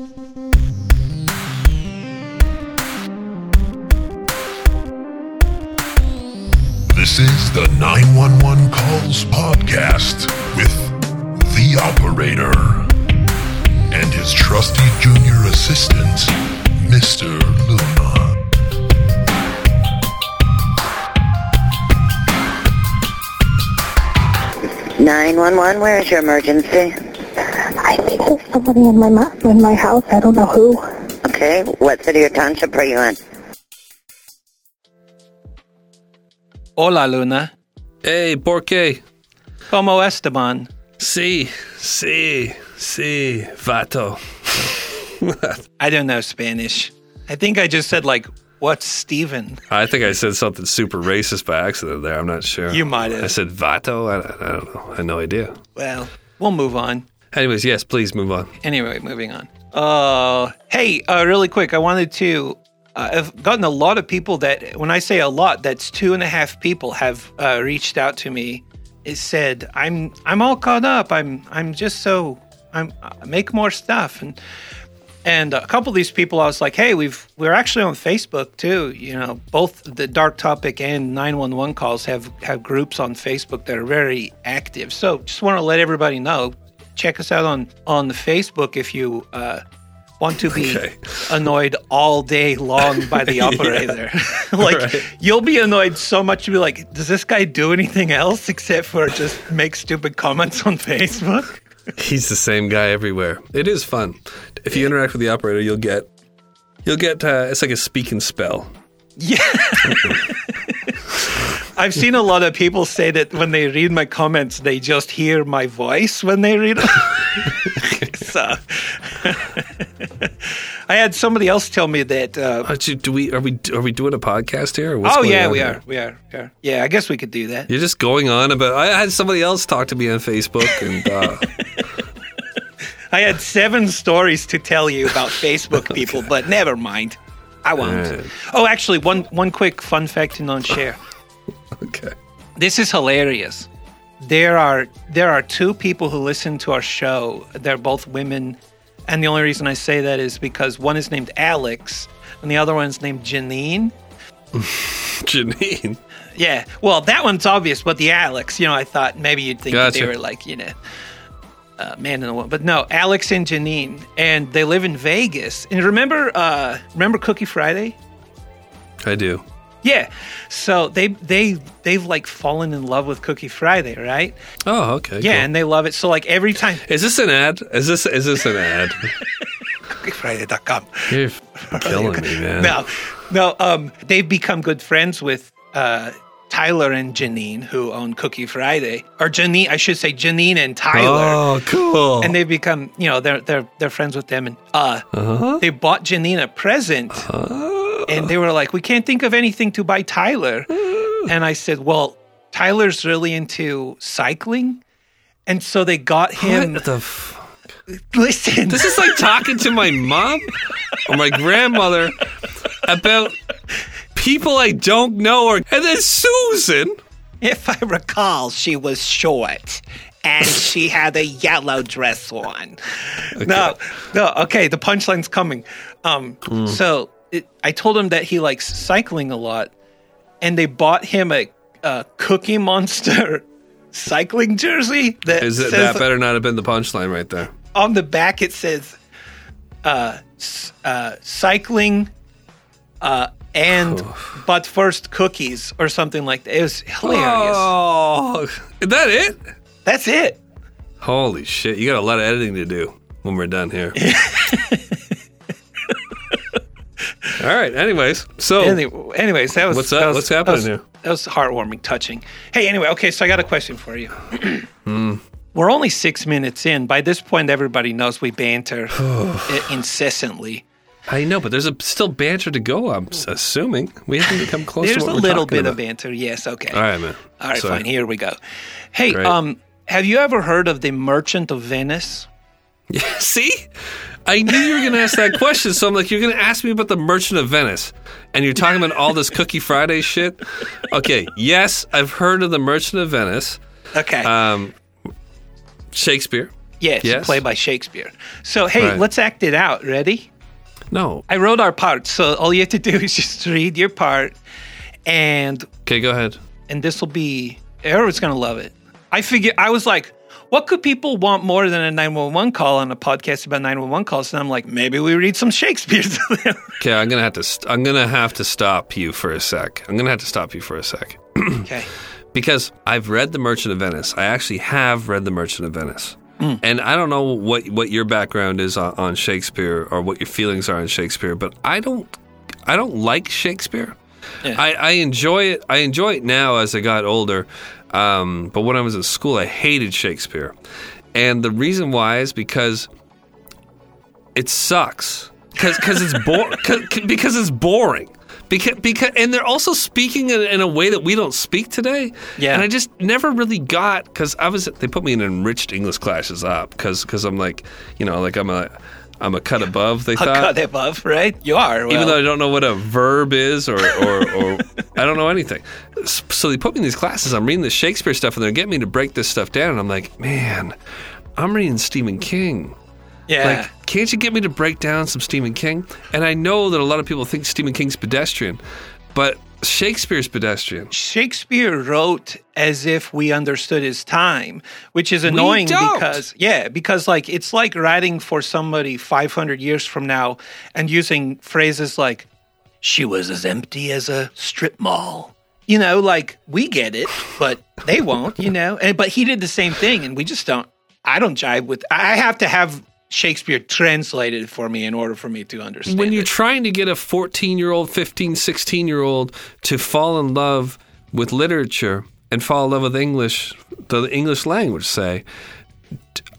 This is the 911 Calls Podcast with the operator and his trusty junior assistant, Mr. Luna. 911, where is your emergency? I think there's somebody in my in my house. I don't know who. Okay, what city or township are you in? Hola, Luna. Hey, ¿por qué? Como Esteban? Sí, sí, sí, vato. I don't know Spanish. I think I just said, like, what's Steven? I think I said something super racist by accident there. I'm not sure. You might have. I said vato. I, I don't know. I had no idea. Well, we'll move on. Anyways, yes, please move on. Anyway, moving on. Uh, hey, uh, really quick, I wanted to. Uh, I've gotten a lot of people that, when I say a lot, that's two and a half people have uh, reached out to me. It said, "I'm I'm all caught up. I'm I'm just so I'm uh, make more stuff." And and a couple of these people, I was like, "Hey, we've we're actually on Facebook too. You know, both the Dark Topic and 911 calls have have groups on Facebook that are very active. So just want to let everybody know. Check us out on on the Facebook if you uh, want to be Okay. annoyed all day long by the operator. like Right. you'll be annoyed so much you'll be like, does this guy do anything else except for just make stupid comments on Facebook? He's the same guy everywhere. It is fun. If you interact with the operator, you'll get, you'll get. Uh, it's like a speak and spell. Yeah. I've seen a lot of people say that when they read my comments, they just hear my voice when they read it. so I had somebody else tell me that. Uh, Uh, do we are we are we doing a podcast here? What's oh yeah, we here? are, we are, are. Yeah, I guess we could do that. You're just going on about. I had somebody else talk to me on Facebook, and uh, I had seven stories to tell you about Facebook people, but never mind. I won't. Oh, actually, one one quick fun fact to non-share. okay. This is hilarious. There are there are two people who listen to our show. They're both women, and the only reason I say that is because one is named Alex and the other one's named Janine. Janine. Yeah, well, that one's obvious, but the Alex, you know, I thought maybe you'd think that they were like, you know, a man and a woman, but no, Alex and Janine, and they live in Vegas. And remember, uh, remember Cookie Friday? I do. Yeah, so they they they've like fallen in love with Cookie Friday, right? Oh, okay. Yeah, cool. and they love it. So like every time Is this an ad? Is this is this an ad? cookiefriday.com. You're killing me, man. No, no, um, they've become good friends with uh, Tyler and Janine, who own Cookie Friday, or Janine, I should say Janine and Tyler. Oh, cool. And they've become, you know, they're they're they're friends with them, and uh, Uh-huh. they bought Janine a present, and they were like, "We can't think of anything to buy Tyler," and I said, "Well, Tyler's really into cycling." And so they got him. what the? F- Listen, this is like talking to my mom or my grandmother about people I don't know. Or and then Susan. If I recall, she was short and she had a yellow dress on. No, no, okay, the punchline's coming. Um, So it, I told him that he likes cycling a lot, and they bought him a, a Cookie Monster cycling jersey that Is it says that better not have been the punchline right there? on the back it says uh, uh, cycling uh, and but first cookies or something like that. It was hilarious. Oh, is that it? That's it. Holy shit! You got a lot of editing to do when we're done here. All right. Anyways, so Any, anyways, that was What's that? that was- What's happening that was, here? That was heartwarming, touching. Hey, anyway, okay, so I got a question for you. Hmm. We're only six minutes in. By this point, everybody knows we banter incessantly. I know, but there's a still banter to go. I'm assuming we haven't come close. There's to a little bit about. of banter. Yes, okay. All right, man. All right, Sorry. fine. Here we go. Hey, Great. um, have you ever heard of the Merchant of Venice? See, I knew you were going to ask that question, so I'm like, you're going to ask me about the Merchant of Venice, and you're talking about all this Cookie Friday shit. Okay, yes, I've heard of the Merchant of Venice. Okay. Um, Shakespeare. Yes, Yes. played by Shakespeare. So hey, Right. let's act it out. Ready? No. I wrote our part, so all you have to do is just read your part, and Okay, go ahead. and this will be everyone's gonna love it. I figure I was like, what could people want more than a 911 call on a podcast about 911 calls? And I'm like, maybe we read some Shakespeare to them. Okay, I'm gonna have to. St- I'm gonna have to stop you for a sec. I'm gonna have to stop you for a sec okay. because I've read The Merchant of Venice. I actually have read The Merchant of Venice, hmm. and I don't know what what your background is on, on Shakespeare or what your feelings are on Shakespeare, but I don't. I don't like Shakespeare. Yeah. I, I enjoy it. I enjoy it now as I got older. Um, but when I was in school, I hated Shakespeare, and the reason why is because it sucks. Because cause it's boring. because it's boring. Because, because and they're also speaking in, in a way that we don't speak today. Yeah. And I just never really got because I was they put me in enriched English classes up because because I'm like you know like I'm a I'm a cut above. They I'll thought cut above, right? You are. even though I don't know what a verb is or, or, or I don't know anything. So they put me in these classes. I'm reading the Shakespeare stuff and they're getting me to break this stuff down. And I'm like, man, I'm reading Stephen King. yeah. Like, can't you get me to break down some Stephen King? And I know that a lot of people think Stephen King's pedestrian, but Shakespeare's pedestrian. Shakespeare wrote as if we understood his time, which is annoying because yeah, because like it's like writing for somebody 500 years from now and using phrases like she was as empty as a strip mall. You know, like we get it, but they won't, you know. And but he did the same thing and we just don't I don't jive with I have to have Shakespeare translated for me in order for me to understand. when you're it. trying to get a 14 year old 15 16 year old to fall in love with literature and fall in love with english the english language say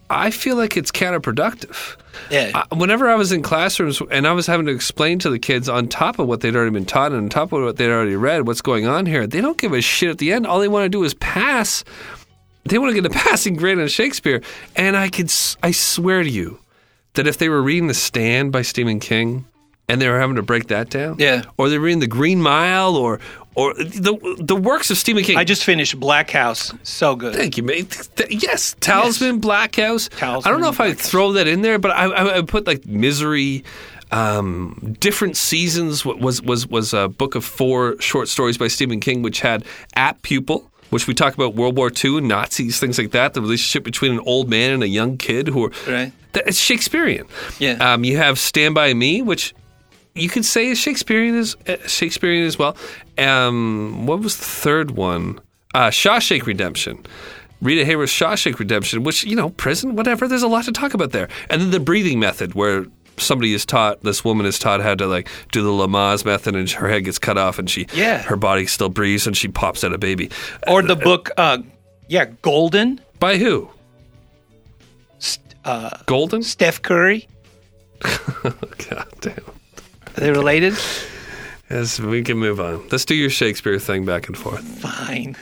i feel like it's counterproductive yeah. I- whenever i was in classrooms and i was having to explain to the kids on top of what they'd already been taught and on top of what they'd already read what's going on here they don't give a shit at the end all they want to do is pass they want to get a passing grade on shakespeare and i could, I swear to you that if they were reading the stand by stephen king and they were having to break that down Yeah. or they're reading the green mile or or the the works of stephen king I just finished Black House. So good. Thank you, mate. Yes, Talisman, Black House. Talisman, I don't know if I'd throw that in there, but I, I, I put like Misery, um, different seasons. Was was was a book of four short stories by Stephen King, which had Apt Pupil. Which we talk about World War II, Nazis, things like that. The relationship between an old man and a young kid who are Right. that, it's Shakespearean. Yeah. Um, you have Stand by Me, which you could say is Shakespearean as uh, Shakespearean as well. Um, what was the third one? Uh, Shawshank Redemption. Rita Hayworth's Shawshank Redemption, which you know, prison, whatever. There's a lot to talk about there. And then the breathing method, where somebody is taught, this woman is taught how to like do the Lamaze method, and her head gets cut off, and she, Yeah. her body still breathes, and she pops out a baby. Or the book, uh, yeah, Golden, By who? uh, Golden? Steph Curry. God damn. Are they related? Yes, we can move on. Let's do your Shakespeare thing back and forth. Fine.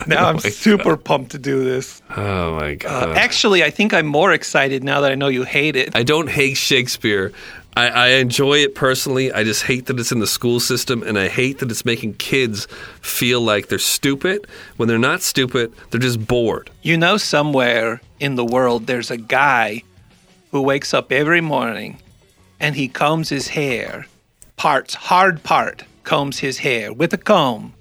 Now I'm my super pumped to do this. Oh my god! Uh, actually, I think I'm more excited now that I know you hate it. I don't hate Shakespeare. I, I enjoy it personally. I just hate that it's in the school system, and I hate that it's making kids feel like they're stupid when they're not stupid. They're just bored. You know, somewhere in the world, there's a guy who wakes up every morning and he combs his hair, parts, hard part, combs his hair with a comb.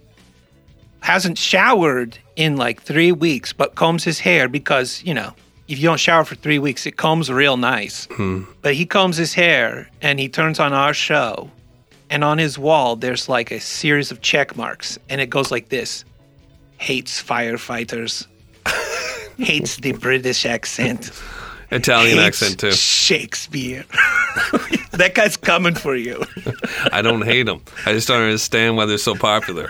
Hasn't showered in like three weeks, but combs his hair because, you know, if you don't shower for three weeks, it combs real nice. Hmm. But he combs his hair and he turns on our show. And on his wall, there's like a series of check marks. And it goes like this Hates firefighters, hates the British accent. Italian accent too. Shakespeare. that guy's coming for you. I don't hate him. I just don't understand why they're so popular.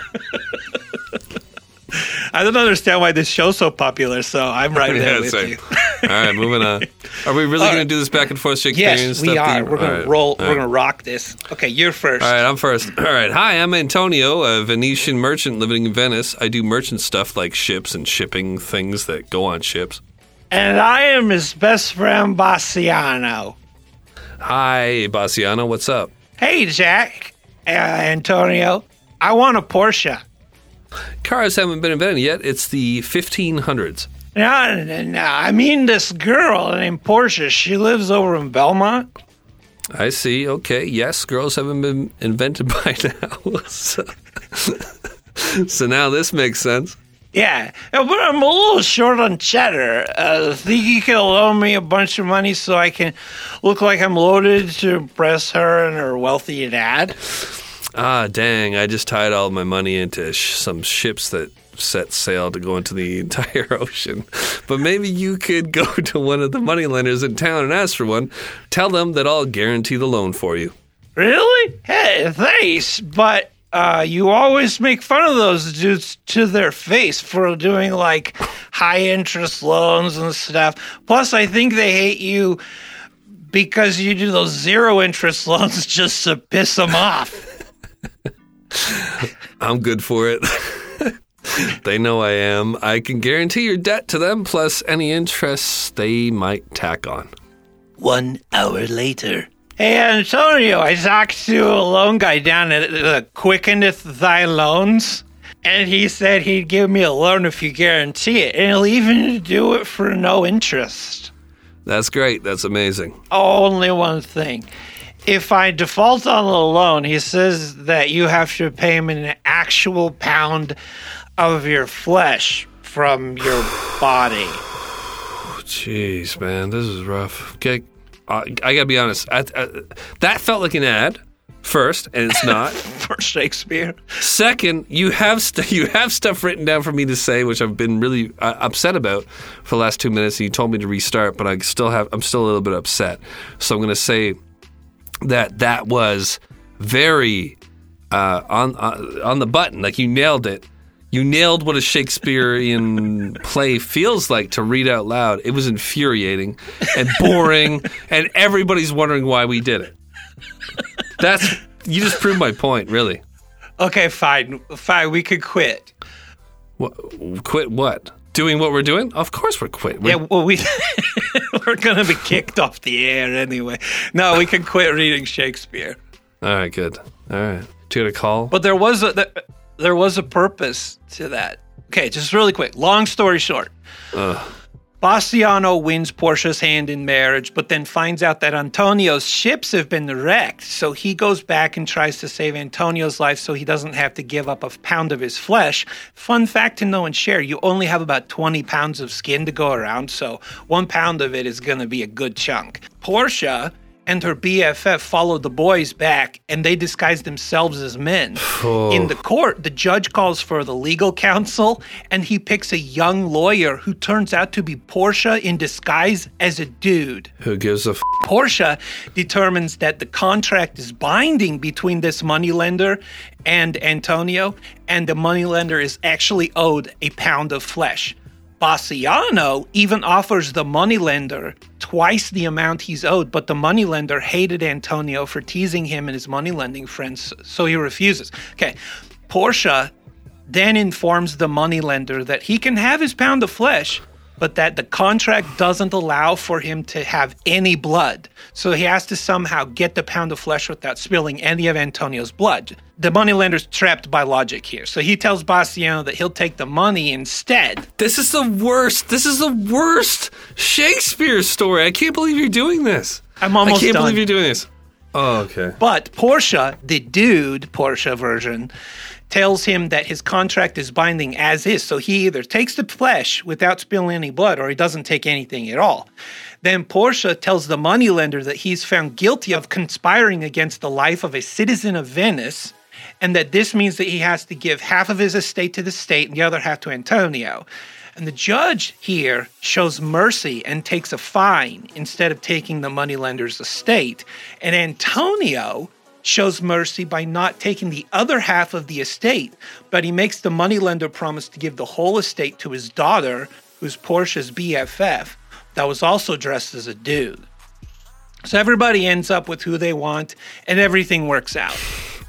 I don't understand why this show's so popular, so I'm right there Yeah, with same. you. All right, moving on. Are we really going right. to do this back and forth Shakespearean Yes, stuff? we are. We're gonna roll. All We're right. gonna rock this. Okay, you're first. All right, I'm first. All right. Hi, I'm Antonio, a Venetian merchant living in Venice. I do merchant stuff like ships and shipping things that go on ships. And I am his best friend, Bassiano. Hi, Bassiano. What's up? Hey, Jack, uh, Antonio. I want a Porsche. Cars haven't been invented yet. It's the 1500s. No, no, no. I mean, this girl named Portia, she lives over in Belmont. I see. Okay. Yes, girls haven't been invented by now. so, so now this makes sense. Yeah, but I'm a little short on cheddar. Uh, think you can loan me a bunch of money so I can look like I'm loaded to impress her and her wealthy dad? Ah, dang. I just tied all my money into sh- some ships that set sail to go into the entire ocean. But maybe you could go to one of the moneylenders in town and ask for one. Tell them that I'll guarantee the loan for you. Really? Hey, thanks, but uh, you always make fun of those dudes to their face for doing like high interest loans and stuff. Plus, I think they hate you because you do those zero interest loans just to piss them off. I'm good for it. they know I am. I can guarantee your debt to them plus any interest they might tack on. One hour later. Hey, Antonio, I talked to a loan guy down at the Quickeneth Thy Loans, and he said he'd give me a loan if you guarantee it, and he'll even do it for no interest. That's great. That's amazing. Only one thing. If I default on the loan, he says that you have to pay him an actual pound of your flesh from your body. Jeez, man, this is rough. Okay, uh, I gotta be honest. I, I, that felt like an ad. First, and it's not. For Shakespeare. Second, you have st- you have stuff written down for me to say, which I've been really uh, upset about for the last two minutes. And you told me to restart, but I still have I'm still a little bit upset. So I'm going to say that that was very uh, on uh, on the button. Like you nailed it. You nailed what a Shakespearean play feels like to read out loud. It was infuriating and boring, and everybody's wondering why we did it. That's you just proved my point, really. Okay, fine. Fine, we could quit. What, quit what? Doing what we're doing? Of course we're quit. We're, Yeah, well, we we're gonna be kicked off the air anyway. No, we can quit reading Shakespeare. All right, good. All right. Do you get a call? But there was a there, there was a purpose to that. Okay, just really quick. Long story short, Bastiano wins Portia's hand in marriage, but then finds out that Antonio's ships have been wrecked. So he goes back and tries to save Antonio's life so he doesn't have to give up a pound of his flesh. Fun fact to know and share you only have about 20 pounds of skin to go around, so one pound of it is going to be a good chunk. Portia and her BFF followed the boys back and they disguised themselves as men. In the court, the judge calls for the legal counsel and he picks a young lawyer who turns out to be Portia in disguise as a dude. Who gives a f- Portia determines that the contract is binding between this moneylender and Antonio, and the moneylender is actually owed a pound of flesh. Bassiano even offers the moneylender twice the amount he's owed, but the moneylender hated Antonio for teasing him and his moneylending friends, so he refuses. Okay, Portia then informs the moneylender that he can have his pound of flesh, but that the contract doesn't allow for him to have any blood. So he has to somehow get the pound of flesh without spilling any of Antonio's blood. The moneylender's trapped by logic here. So he tells Bastiano that he'll take the money instead. This is the worst. This is the worst Shakespeare story. I can't believe you're doing this. I'm almost I can't done. believe you're doing this. Oh, okay. But Portia, the dude Portia version, tells him that his contract is binding as is. So he either takes the flesh without spilling any blood or he doesn't take anything at all. Then Portia tells the moneylender that he's found guilty of conspiring against the life of a citizen of Venice and that this means that he has to give half of his estate to the state and the other half to Antonio. And the judge here shows mercy and takes a fine instead of taking the moneylender's estate. And Antonio shows mercy by not taking the other half of the estate, but he makes the moneylender promise to give the whole estate to his daughter, who's Portia's BFF, that was also dressed as a dude. So everybody ends up with who they want, and everything works out.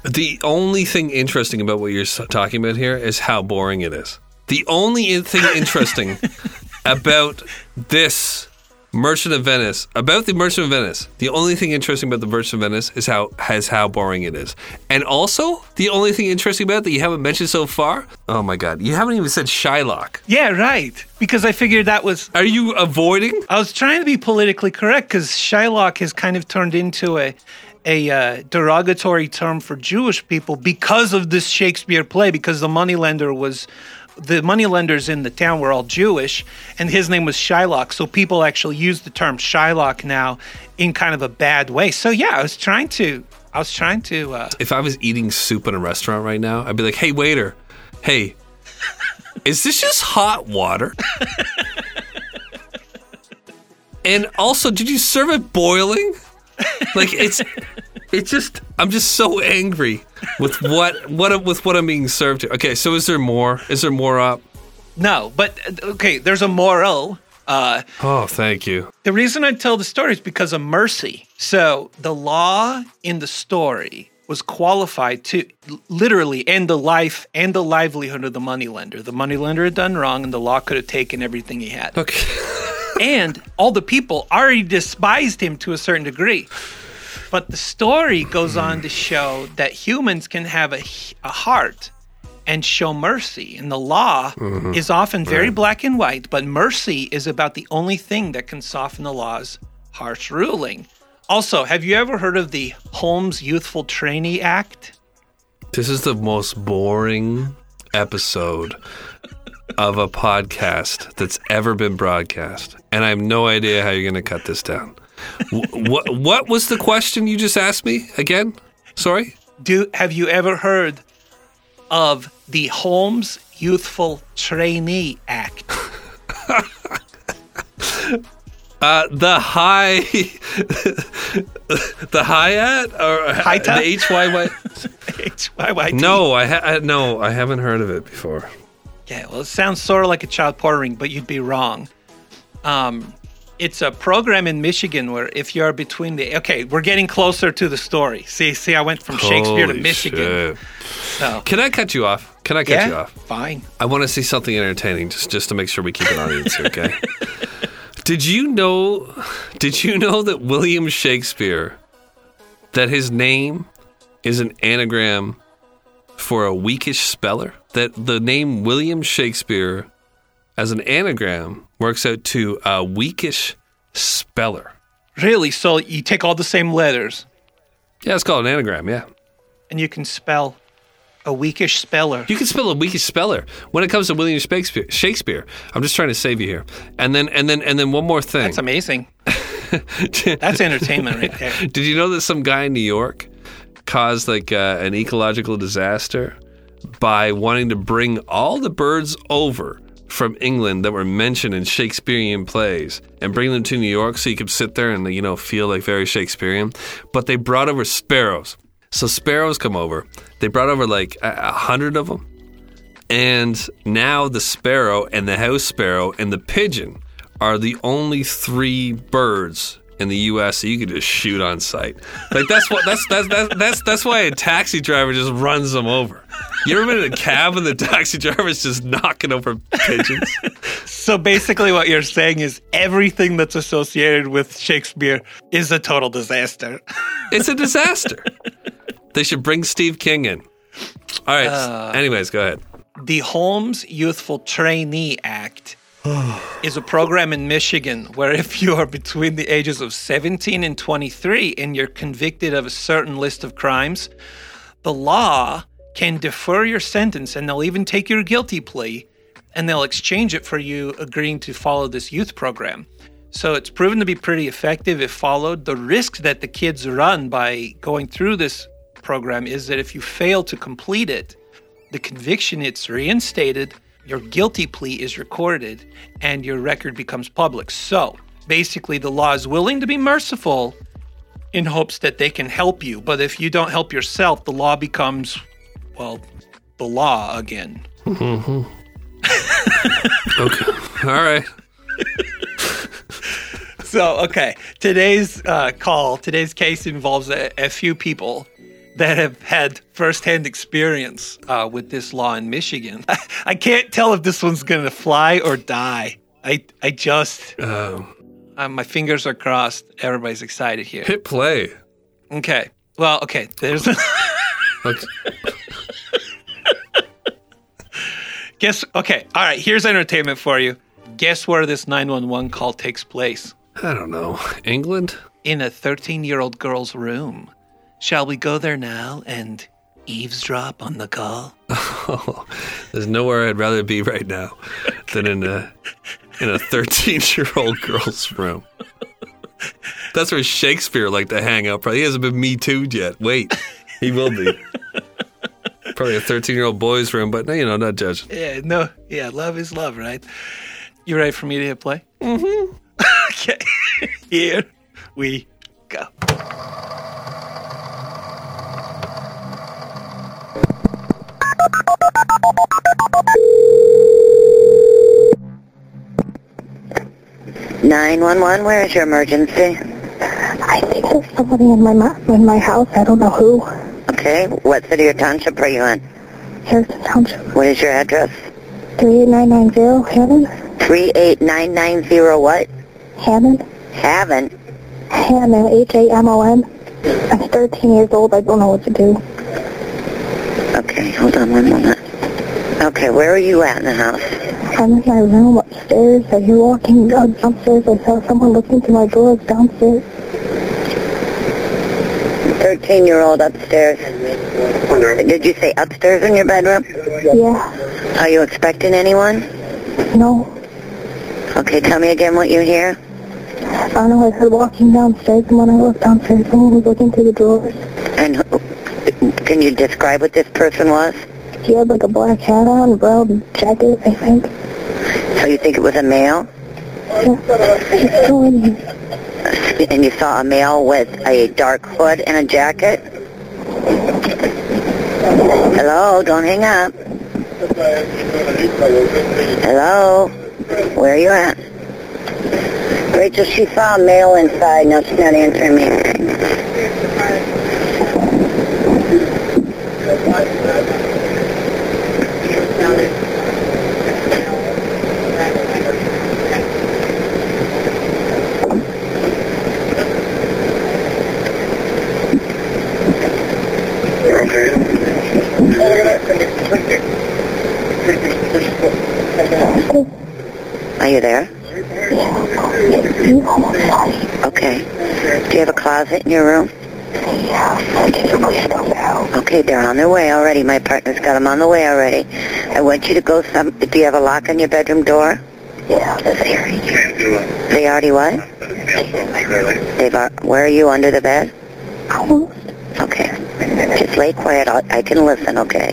The only thing interesting about what you're talking about here is how boring it is. The only thing interesting about this Merchant of Venice. About the Merchant of Venice. The only thing interesting about the Merchant of Venice is how has how boring it is. And also, the only thing interesting about it that you haven't mentioned so far. Oh my god, you haven't even said Shylock. Yeah, right. Because I figured that was. Are you avoiding? I was trying to be politically correct because Shylock has kind of turned into a a uh, derogatory term for Jewish people because of this Shakespeare play. Because the moneylender was the moneylenders in the town were all Jewish, and his name was Shylock. So people actually use the term Shylock now in kind of a bad way. So yeah, I was trying to. I was trying to. Uh, If I was eating soup in a restaurant right now, I'd be like, "Hey waiter, hey, is this just hot water?" and also, did you serve it boiling? Like it's, it's just I'm just so angry with what what with what I'm being served here. Okay, so is there more? Is there more up? no, but okay. There's a moral. Uh, Oh, thank you. The reason I tell the story is because of mercy. So the law in the story was qualified to literally end the life and the livelihood of the moneylender. The moneylender had done wrong, and the law could have taken everything he had. Okay. And all the people already despised him to a certain degree. But the story goes on to show that humans can have a, a heart and show mercy. And the law mm-hmm. is often very black and white, but mercy is about the only thing that can soften the law's harsh ruling. Also, have you ever heard of the Holmes Youthful Trainee Act? This is the most boring episode of a podcast that's ever been broadcast, and I have no idea how you're going to cut this down. Wh- what What was the question you just asked me again? Sorry. Do have you ever heard of the Holmes Youthful Trainee Act? Uh, the high, the Hyatt or Hyatt? the H Y Y. HYYT. No, I, ha- I no, I haven't heard of it before. Yeah, well, it sounds sort of like a child porn ring, but you'd be wrong. Um, it's a program in Michigan where if you're between the okay, we're getting closer to the story. See, see, I went from Shakespeare to Michigan. shit. So Can I cut you off? Can I cut yeah, you off? fine. I want to see something entertaining just just to make sure we keep an audience here, okay? did you know did you know that William Shakespeare that his name is an anagram for a weakish speller? That the name William Shakespeare as an anagram works out to a weakish speller. Really? So you take all the same letters Yeah, it's called an anagram, yeah. and you can spell a weakish speller. You can spell a weakish speller when it comes to William Shakespeare. Shakespeare. I'm just trying to save you here. And then and then and then one more thing. That's amazing. That's entertainment right there. Did you know that some guy in New York caused like uh, an ecological disaster by wanting to bring all the birds over from England that were mentioned in Shakespearean plays and bring them to New York so you could sit there and you know feel like very Shakespearean? But they brought over sparrows. So sparrows come over. They brought over like a hundred of them. And now the sparrow and the house sparrow and the pigeon are the only three birds in the U.S. so you can just shoot on sight. Like that's what that's that's that's that's, that's why a taxi driver just runs them over. You ever been in a cab and the taxi driver is just knocking over pigeons? So basically, what you're saying is everything that's associated with Shakespeare is a total disaster. It's a disaster. They should bring Steve King in. All right. Uh, anyways, go ahead. The Holmes Youthful Trainee Act is a program in Michigan where if you are between the ages of 17 and 23 and you're convicted of a certain list of crimes, the law can defer your sentence and they'll even take your guilty plea and they'll exchange it for you agreeing to follow this youth program. So it's proven to be pretty effective if followed. The risk that the kids run by going through this program is that if you fail to complete it, the conviction it's reinstated, your guilty plea is recorded, and your record becomes public. So basically, the law is willing to be merciful in hopes that they can help you. But if you don't help yourself, the law becomes, well, the law again. Okay. All right. So, okay, today's uh, call, today's case involves a, a few people that have had firsthand experience uh, with this law in Michigan. I can't tell if this one's going to fly or die. I, I just, Um, Uh, my fingers are crossed. Everybody's excited here. Hit play. Okay. Well, okay. There's. Guess. Okay. All right. Here's entertainment for you. Guess where this 911 call takes place? I don't know. England? In a 13 year old girl's room. Shall we go there now and eavesdrop on the call? Oh, there's nowhere I'd rather be right now than in a in a 13 year old girl's room. That's where Shakespeare liked to hang out. Probably he hasn't been me too yet. Wait, he will be. Probably a 13 year old boy's room, but you know, not judging. Yeah. No. Yeah. Love is love, right? You ready for me to hit play? Mm-hmm. okay. Here we go. Nine one one. Where is your emergency? I think there's somebody in my in my house. I don't know who. Okay. What city or township are you in? Harrison Township. What is your address? 38990 Hammond. Three eight nine nine zero. What? Hammond. Haven't. Hammond. H-A-M-O-N. I'm 13 years old. I don't know what to do. Okay. Hold on one moment. Okay. Where are you at in the house? I'm in my room upstairs. I hear walking downstairs. I saw someone looking through my door downstairs. Thirteen year old upstairs. Did you say upstairs in your bedroom? Yeah. Are you expecting anyone? No. Okay. Tell me again what you hear. I don't know. I heard walking downstairs, and when I looked downstairs, someone was looking through the drawers. And who, can you describe what this person was? He had like a black hat on, brown jacket, I think. So you think it was a male? And you saw a male with a dark hood and a jacket? Hello, don't hang up. Hello? Where are you at? Rachel, she saw a male inside. No, she's not answering me. Are you there? You almost saw me. Okay. Do you have a closet in your room? Yeah. Can you please come out? Okay, they're on their way already. My partner's got them on the way already. I want you to go some... Do you have a lock on your bedroom door? Yeah. They already... They already what? They've... al- Where are you, under the bed? Almost. Okay. Just lay quiet. I'll, I can listen, okay?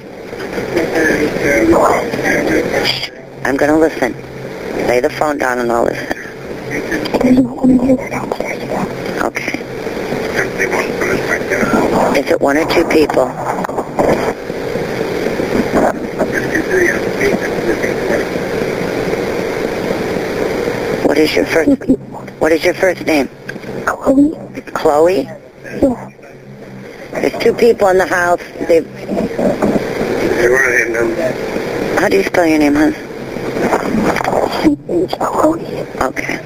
Shh. I'm going to listen. Lay the phone down and I'll listen. Okay. Is it one or two people? What is your first... What is your first name? Chloe? Chloe? Yeah. There's two people in the house. They. How do you spell your name, hon? C-H-L-O-E. Okay.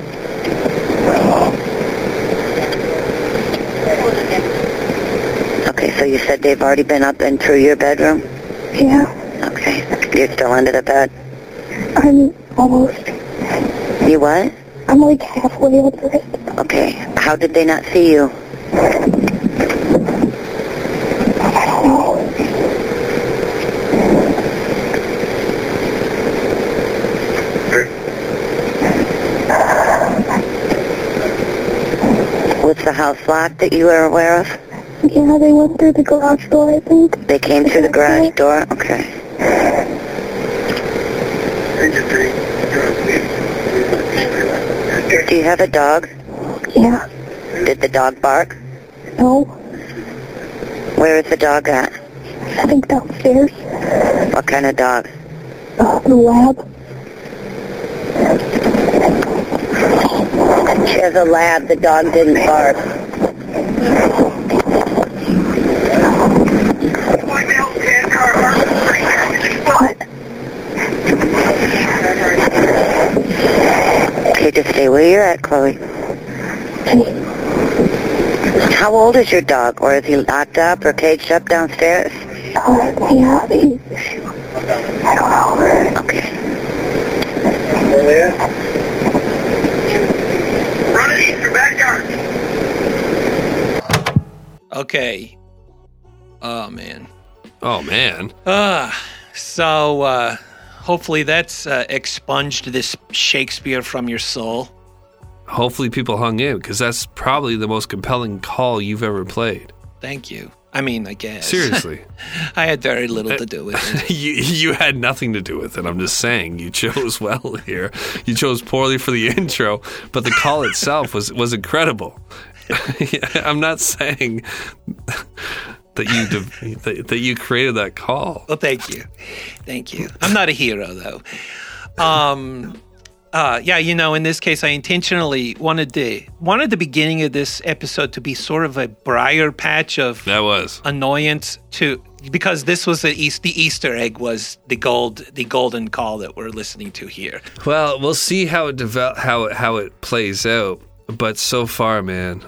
Okay, so you said they've already been up and through your bedroom? Yeah. Okay. You're still under the bed? I'm almost. You what? I'm like halfway under it. Okay. How did they not see you? I don't know. Was the house locked that you were aware of? Yeah, they went through the garage door, I think. They came through the garage door? Okay. Do you have a dog? Yeah. Did the dog bark? No. Where is the dog at? I think downstairs. What kind of dog? Uh, the lab. She has a lab. The dog didn't bark. What? Okay, just stay where you're at, Chloe. How old is your dog? Or is he locked up or caged up downstairs? Uh, yeah, he's, I don't know. Okay. Okay. Oh man. Oh man. Ah, so uh, hopefully that's uh, expunged this Shakespeare from your soul. Hopefully people hung in because that's probably the most compelling call you've ever played. Thank you. I mean, I guess. Seriously. I had very little to do with it. you you had nothing to do with it. I'm just saying you chose well here. You chose poorly for the intro, but the call itself was was incredible. I'm not saying that you de- that, that you created that call. Well, thank you, thank you. I'm not a hero though. Um, uh, yeah, you know, in this case, I intentionally wanted the wanted the beginning of this episode to be sort of a briar patch of That was annoyance to because this was the East, the Easter egg was the gold the golden call that we're listening to here. well. We'll see how it develop how how it plays out. But so far, man,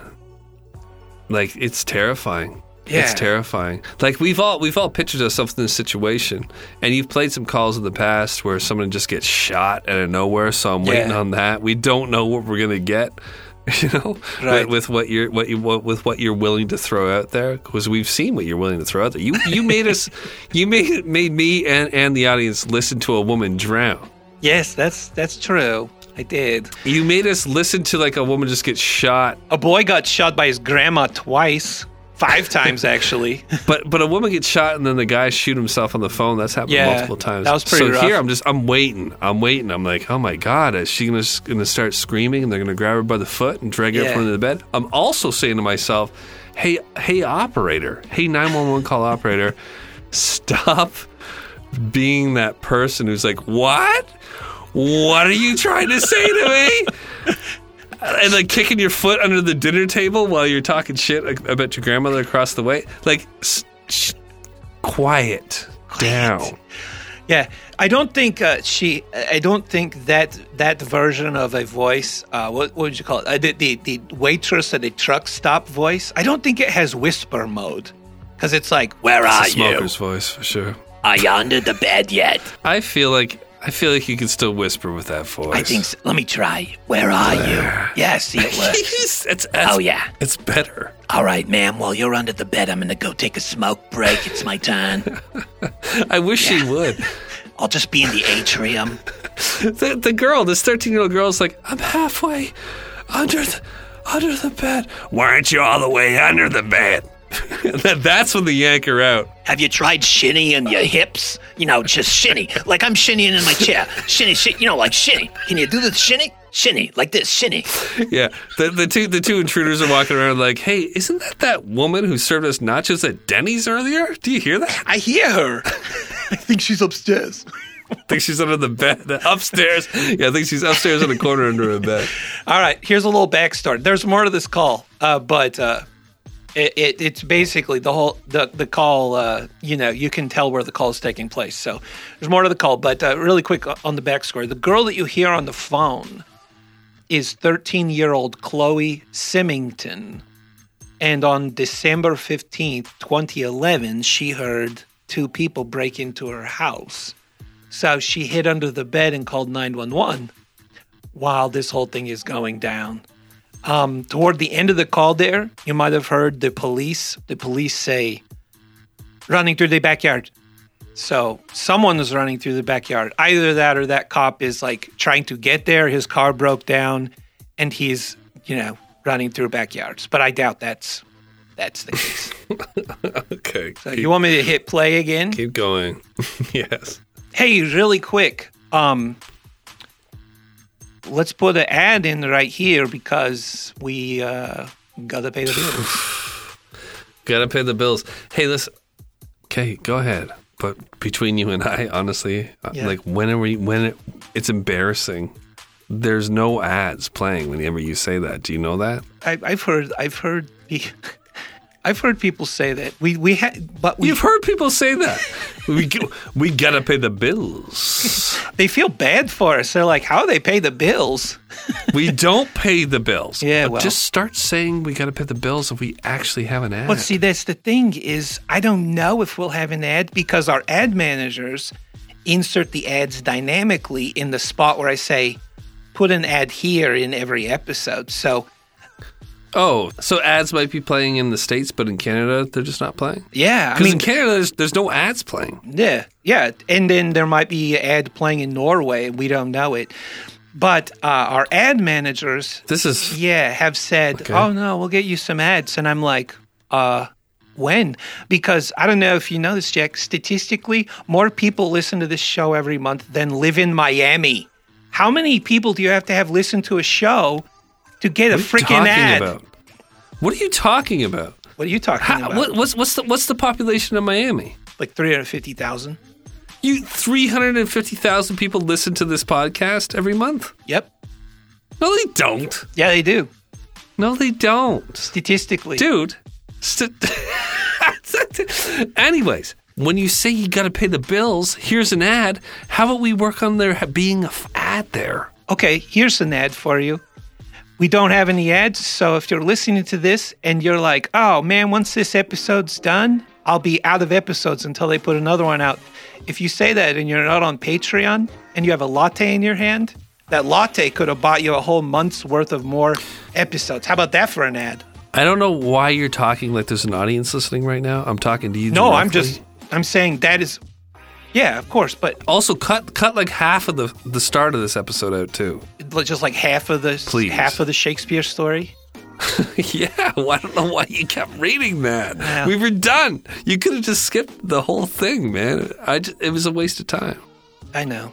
like it's terrifying. Yeah. It's terrifying. Like we've all we've all pictured ourselves in this situation, and you've played some calls in the past where someone just gets shot out of nowhere. So I'm waiting Yeah. on that. We don't know what we're gonna get, you know, Right. with, with what you're what you what, with what you're willing to throw out there. Because we've seen what you're willing to throw out there. You you made us, you made made me and and the audience listen to a woman drown. Yes, that's that's true. I did. You made us listen to like a woman just get shot, A boy got shot by his grandma twice, five times actually. but but a woman gets shot and then the guy shoot himself on the phone. That's happened Yeah, multiple times. that was pretty So rough. here I'm just I'm waiting. I'm waiting. I'm like, oh my god, is she gonna gonna start screaming and they're gonna grab her by the foot and drag her Yeah. up under the bed? I'm also saying to myself, hey hey operator, hey 911 call operator, stop being that person who's like, what? What are you trying to say to me? and like kicking your foot under the dinner table while you're talking shit about your grandmother across the way. Like, s- sh- quiet down. Yeah, I don't think uh, she. I don't think that that version of a voice. Uh, what, what would you call it? Uh, the, the the waitress at a truck stop voice. I don't think it has whisper mode because it's like, "Where are It's a smoker's voice for sure. Are you under the bed yet?" I feel like I feel like you can still whisper with that voice. I think. So. Let me try. Where are you? Yeah, see it works. it's, it's, it's, Oh, yeah. it's better. All right, ma'am. While you're under the bed, I'm gonna go take a smoke break. It's my turn. I wish she would. I'll just be in the atrium. The, the girl, this 13 year old girl, is like, I'm halfway under the, under the bed. Why aren't you all the way under the bed? That- That's when the yank her out. Have you tried shinny in your hips? You know, just shinny. Like I'm shinnying in my chair. Shinny, shinny. You know, like shinny. Can you do the shinny? Shinny, like this, shinny. Yeah, the, the two the two intruders are walking around like, "Hey, isn't that that woman who served us nachos at Denny's earlier? Do you hear that? I hear her. I think she's upstairs. I think she's under the bed upstairs. Yeah, I think she's upstairs in the corner under a bed. All right, here's a little backstory. There's more to this call, uh, but uh, it, it, it's basically the whole the the call. Uh, you know, you can tell where the call is taking place. So there's more to the call, but uh, really quick on the backstory. The girl that you hear on the phone is 13 year old Chloe Symington, and on December 15th, 2011, she heard two people break into her house. So she hid under the bed and called 911 while this whole thing is going down. Um, toward the end of the call, there, you might have heard the police. The police say, "Running through the backyard." So someone is running through the backyard. Either that or that cop is like trying to get there. His car broke down, and he's you know running through backyards. But I doubt that's that's the case. Okay, So keep, you want me to hit play again? keep going. yes. Hey, really quick. Um, let's put an ad in right here because we uh, gotta pay the bills. Gotta pay the bills. Hey, listen. Okay, go ahead. But between you and I, honestly, uh, Yeah. like when are we? When it, it's embarrassing. There's no ads playing whenever you say that. Do you know that? I, I've heard. I've heard. I've heard people say that. We we had, but we You've heard people say that. we we gotta pay the bills. they feel bad for us. They're like, how do they pay the bills? we don't pay the bills. Yeah, well. just start saying we gotta pay the bills if we actually have an ad. But see, that's the thing is, I don't know if we'll have an ad because our ad managers insert the ads dynamically in the spot where I say, put an ad here in every episode. So oh, so ads might be playing in the states, but in Canada they're just not playing. yeah, I Because mean, in Canada there's, there's no ads playing. Yeah, yeah, and then there might be an ad playing in Norway, and we don't know it. But uh, our ad managers, This is yeah, have said, Okay. "Oh no, we'll get you some ads," and I'm like, "Uh, when?" Because I don't know if you know this, Jack. Statistically, more people listen to this show every month than live in Miami. How many people do you have to have listen to a show to get a what you freaking ad? about? What are you talking about? What are you talking How, about? what, what's what's the what's the population of Miami? Like three hundred fifty thousand? You three hundred and fifty thousand people listen to this podcast every month. Yep. No, they don't. Yeah, they do. No, they don't, Statistically, dude. St- Anyways, when you say you got to pay the bills, here's an ad. How about we work on there being a f- ad there? Okay, here's an ad for you. We don't have any ads, so if you're listening to this and you're like, oh man, once this episode's done, I'll be out of episodes until they put another one out. If you say that and you're not on Patreon and you have a latte in your hand, that latte could have bought you a whole month's worth of more episodes. How about that for an ad? I don't know why you're talking like there's an audience listening right now. I'm talking to you. No, I'm just, I'm saying that is, yeah, of course, but also cut cut like half of the the start of this episode out too. just like half of the Please. half of the Shakespeare story. yeah, well, I don't know why you kept reading that. Yeah. We were done. You could have just skipped the whole thing, man. I just, it was a waste of time. I know.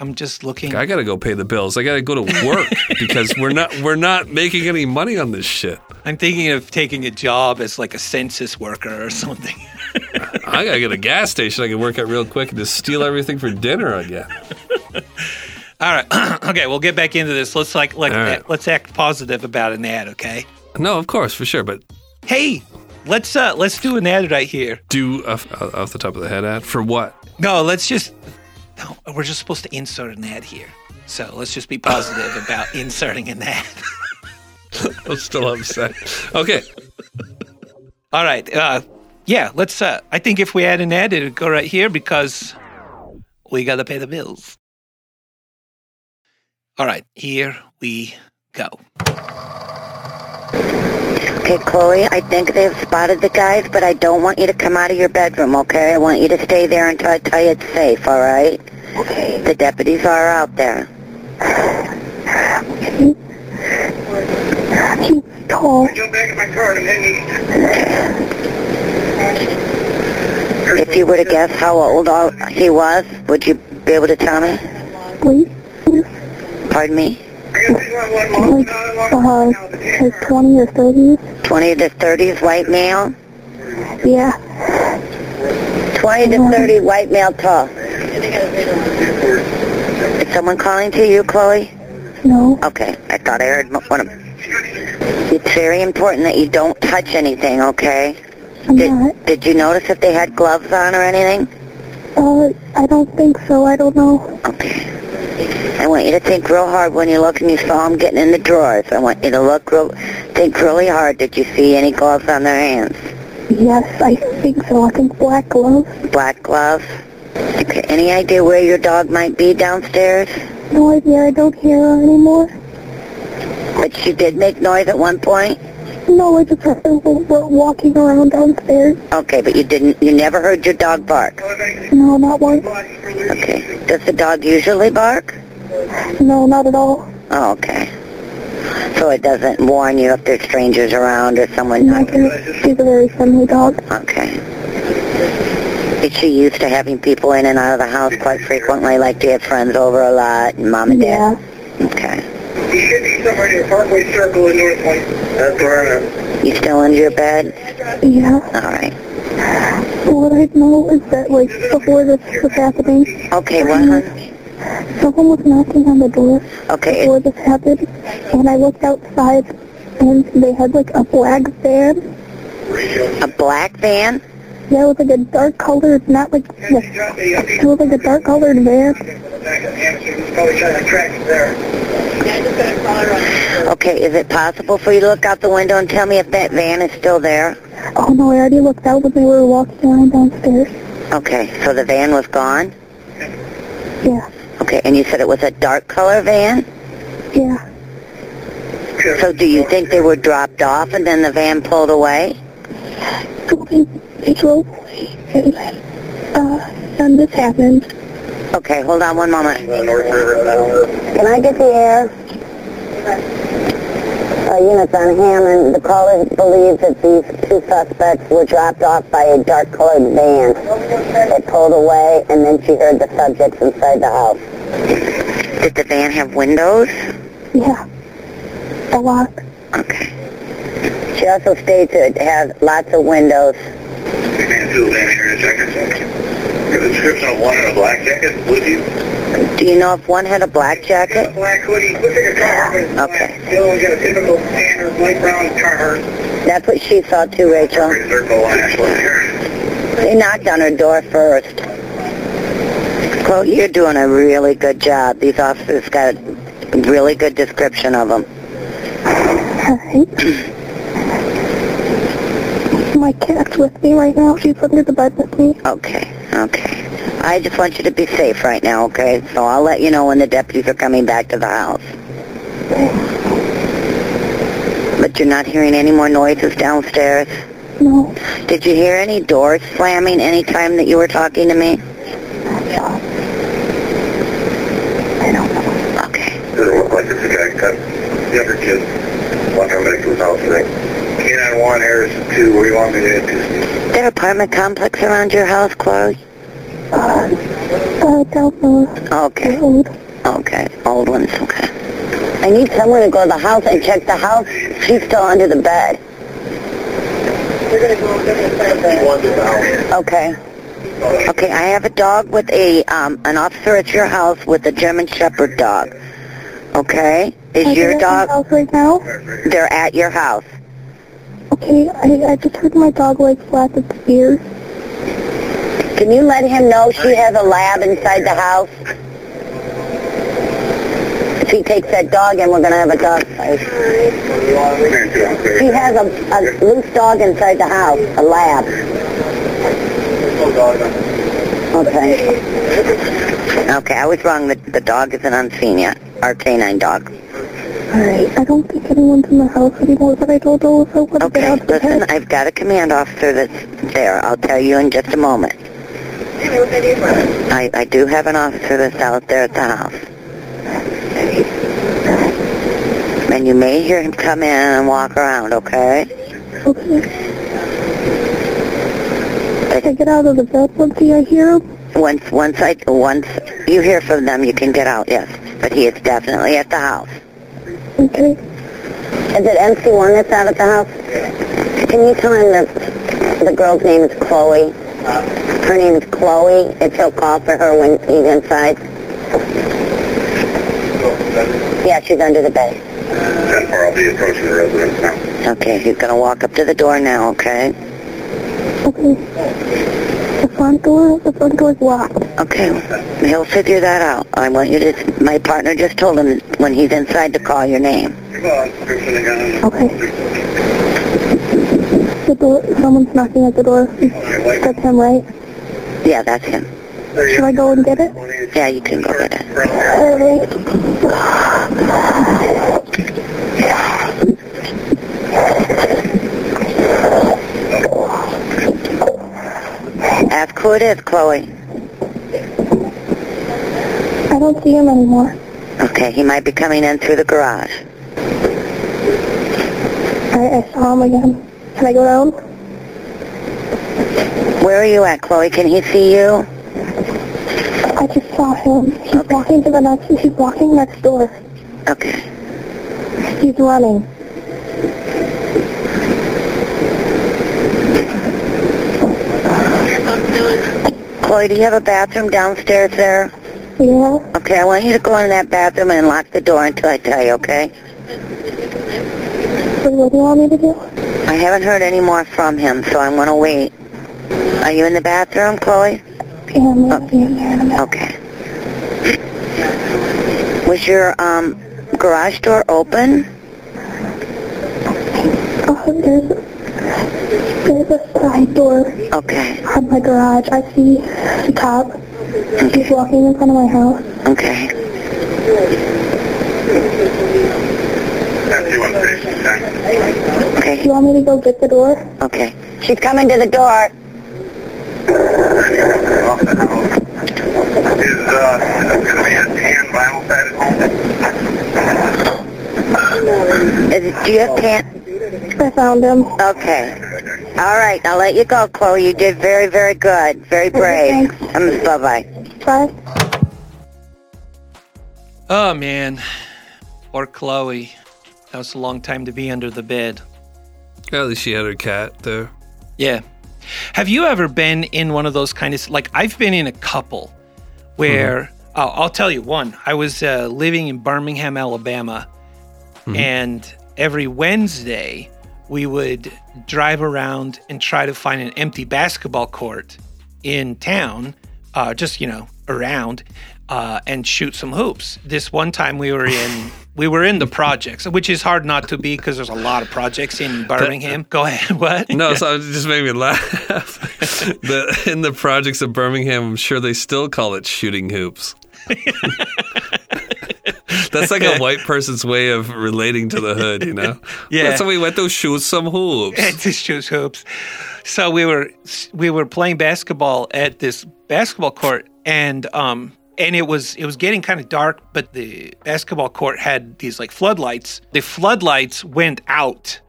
I'm just looking. I got to go pay the bills. I got to go to work because we're not we're not making any money on this shit. I'm thinking of taking a job as like a census worker or something. I got to get a gas station I can work at real quick and just steal everything for dinner again. All right. okay, we'll get back into this. Let's like like right. let's act positive about an ad, okay? No, of course, for sure, but Hey, let's uh let's do an ad right here. do off, off the top of the head ad for what? No, let's just no, we're just supposed to insert an ad here. So let's just be positive about inserting an ad. I'm still upset. Okay, All right. Uh yeah, let's uh I think if we add an ad it'd go right here because we gotta pay the bills. All right, here we go. Okay, Chloe, I think they've spotted the guys, but I don't want you to come out of your bedroom, okay? I want you to stay there until I tell you it's safe, all right? Okay. The deputies are out there. He's tall. If you were to guess how old he was, would you be able to tell me? Please. Pardon me? Like, uh, like 20 or 30. 20 to 30s, white male? Yeah. 20 to 30, white male, tall. Is someone calling to you, Chloe? No. Okay, I thought I heard one of It's very important that you don't touch anything, okay? Did, did you notice if they had gloves on or anything? Uh, I don't think so. I don't know. Okay. I want you to think real hard when you look and you saw them getting in the drawers. I want you to look real, think really hard. Did you see any gloves on their hands? Yes, I think so. I think black gloves. Black gloves? Okay, any idea where your dog might be downstairs? No idea. I don't hear her anymore. But she did make noise at one point? No, I just heard her w- w- walking around downstairs. Okay, but you didn't, you never heard your dog bark? No, not once. Okay. Does the dog usually bark? No, not at all. Oh, okay. So it doesn't warn you if there's strangers around or someone No, she's a very friendly dog. Okay. Is she used to having people in and out of the house quite frequently? Like, do you have friends over a lot and mom and Yeah. dad? Okay. He should be somewhere near Parkway Circle in North Point. That's where I'm at. You still under your bed? Yeah. All right. What I know is that, like, before this was happening, Okay, what? hon? someone was knocking on the door Okay, before this happened, and I looked outside, and they had, like, a black van A black van? Yeah, it was like a dark colored, not like, it was like a dark colored van. Probably trying to track it there. Okay, is it possible for you to look out the window and tell me if that van is still there? Oh no, I already looked out when they were walking around downstairs. Okay, so the van was gone? Yeah, Okay, and you said it was a dark color van? yeah. So do you think they were dropped off and then the van pulled away? They drove away, and then, uh, then this happened. Okay, hold on one moment. North River now. Can I get the air? Uh, units on Hammond, the caller believes that these two suspects were dropped off by a dark-colored van. They pulled away, and then she heard the subjects inside the house. Did the van have windows? Yeah, a lot. Okay. She also states it has lots of windows. You can't do that here in a second. Give a description of one in a black jacket, would you? Do you know if one had a black jacket? Black hoodie, looks like a car. Okay. The other got a typical standard light brown car. That's what she saw too, Rachel. Circle lash one here. They knocked on her door first. Chloe, you're doing a really good job. These officers got a really good description of them. my cat's with me right now. She's under the bed with me. Okay, okay. I just want you to be safe right now, okay? So I'll let you know when the deputies are coming back to the house. But you're not hearing any more noises downstairs? No. Did you hear any doors slamming any time that you were talking to me? I don't know. Okay. Does it look like it's a guy cut the other kid? One back to his house, 1, Harrison 2. Where do you want me to head to? Their apartment complex around your house closed? Uh, I don't Old. Okay. Old ones, okay. I need someone to go to the house and check the house. She's still under the bed. We're going to go under the bed. Okay. Okay, I have a dog with a, um, an officer at your house with a German Shepherd dog. Okay? Is your dog... Right now? They're at your house. Okay, I, I just heard my dog like flap its ears. Can you let him know she has a lab inside the house? If he takes that dog in, we're going to have a dog fight. She has a, a loose dog inside the house, a lab. Okay. Okay, I was wrong. The, the dog isn't on scene yet. Our canine dog. Alright, I don't think anyone's in the house anymore, but I told Alyssa when to get Okay, out of the listen. I've got a command officer that's there. I'll tell you in just a moment. I, I do have an officer that's out there at the house. And you may hear him come in and walk around, okay? Okay. Can I get out of the bed once I hear him? Once once I once you hear from them, you can get out. Yes, but he is definitely at the house. Okay. Is it MC1 that's out at the house? Can you tell him that the girl's name is Chloe? Her name is Chloe. If he'll call for her when he's inside. Yeah, she's under the bed. I'll be approaching the residence now. Okay, he's gonna walk up to the door now. Okay. Okay. The front door, the front door's locked. Okay, he'll figure that out. I want you to. My partner just told him when he's inside to call your name. Come on, description again. Okay. The door, someone's knocking at the door. That's him, right? Yeah, that's him. Should I go and get it? Yeah, you can go get it. Alright. Ask who it is, Chloe. I don't see him anymore. Okay, he might be coming in through the garage. I, I saw him again. Can I go down? Where are you at, Chloe? Can he see you? I just saw him. He's walking to the next, he's walking next door. Okay. He's running. Chloe, do you have a bathroom downstairs there? Yeah? Okay, I want you to go in that bathroom and lock the door until I tell you, okay? So what do you want me to do? I haven't heard any more from him, so I'm going to wait. Are you in the bathroom, Chloe? Yeah, I'm gonna in there in a minute. Okay. Was your um garage door open? Oh, there's, there's a side door Okay. on my garage. I see the cop. He's walking in front of my house. Okay. That's you on Do Okay. you want me to go get the door? Okay. She's coming to the door. Is, uh, going to be a tan vinyl sided home? Is, do you have pan? I found him. Okay. All right. I'll let you go, Chloe. You did very, very good. Very brave. thanks. Um, bye-bye. Bye. Oh man, Poor Chloe. That was a long time to be under the bed. At least she had her cat there. Yeah. Have you ever been in one of those kind of like I've been in a couple where oh, I'll tell you one. I was uh, living in Birmingham, Alabama, and every Wednesday we would drive around and try to find an empty basketball court in town, uh, just you know around, uh, and shoot some hoops. This one time we were in we were in the projects, which is hard not to be because there's a lot of projects in Birmingham. Go ahead. What? No, so it just made me laugh. the, in the projects of Birmingham, I'm sure they still call it shooting hoops. That's like a white person's way of relating to the hood, you know? Yeah. So we went to shoot some hoops. at this shoes hoops. So we were we were playing basketball at this basketball court, and um and it was it was getting kind of dark, but the basketball court had these like floodlights. The floodlights went out,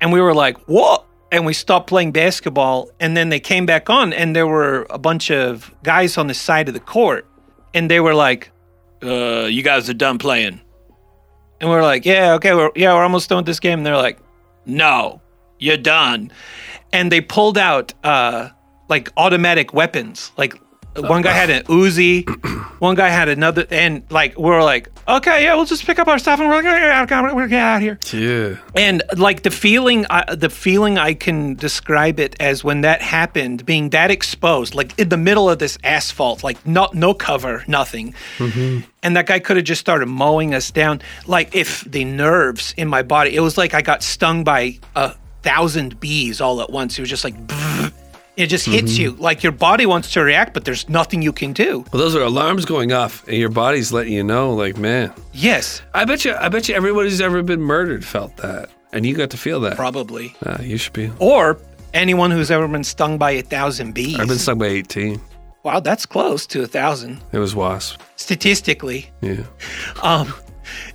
and we were like, "What?" And we stopped playing basketball, and then they came back on, and there were a bunch of guys on the side of the court, and they were like, "Uh, you guys are done playing." And we are like, yeah, okay, we're, yeah, we're almost done with this game. And they're like, no, you're done. And they pulled out uh, like automatic weapons. Like one guy had an Uzi, one guy had another, and like we are like, okay, yeah, we'll just pick up our stuff and we're gonna we're gonna get out of here. Yeah. And like the feeling, uh, the feeling I can describe it as when that happened, being that exposed, like in the middle of this asphalt, like not no cover, nothing, and that guy could have just started mowing us down. Like if the nerves in my body, it was like I got stung by a thousand bees all at once. It was just like. It just hits you like your body wants to react, but there's nothing you can do. Well, those are alarms going off, and your body's letting you know, like, man. Yes, I bet you, I bet you, everybody who's ever been murdered felt that, and you got to feel that. probably. Uh, you should be. Or anyone who's ever been stung by a thousand bees. I've been stung by 18. Wow, that's close to a thousand It was wasp. statistically. Yeah. Um,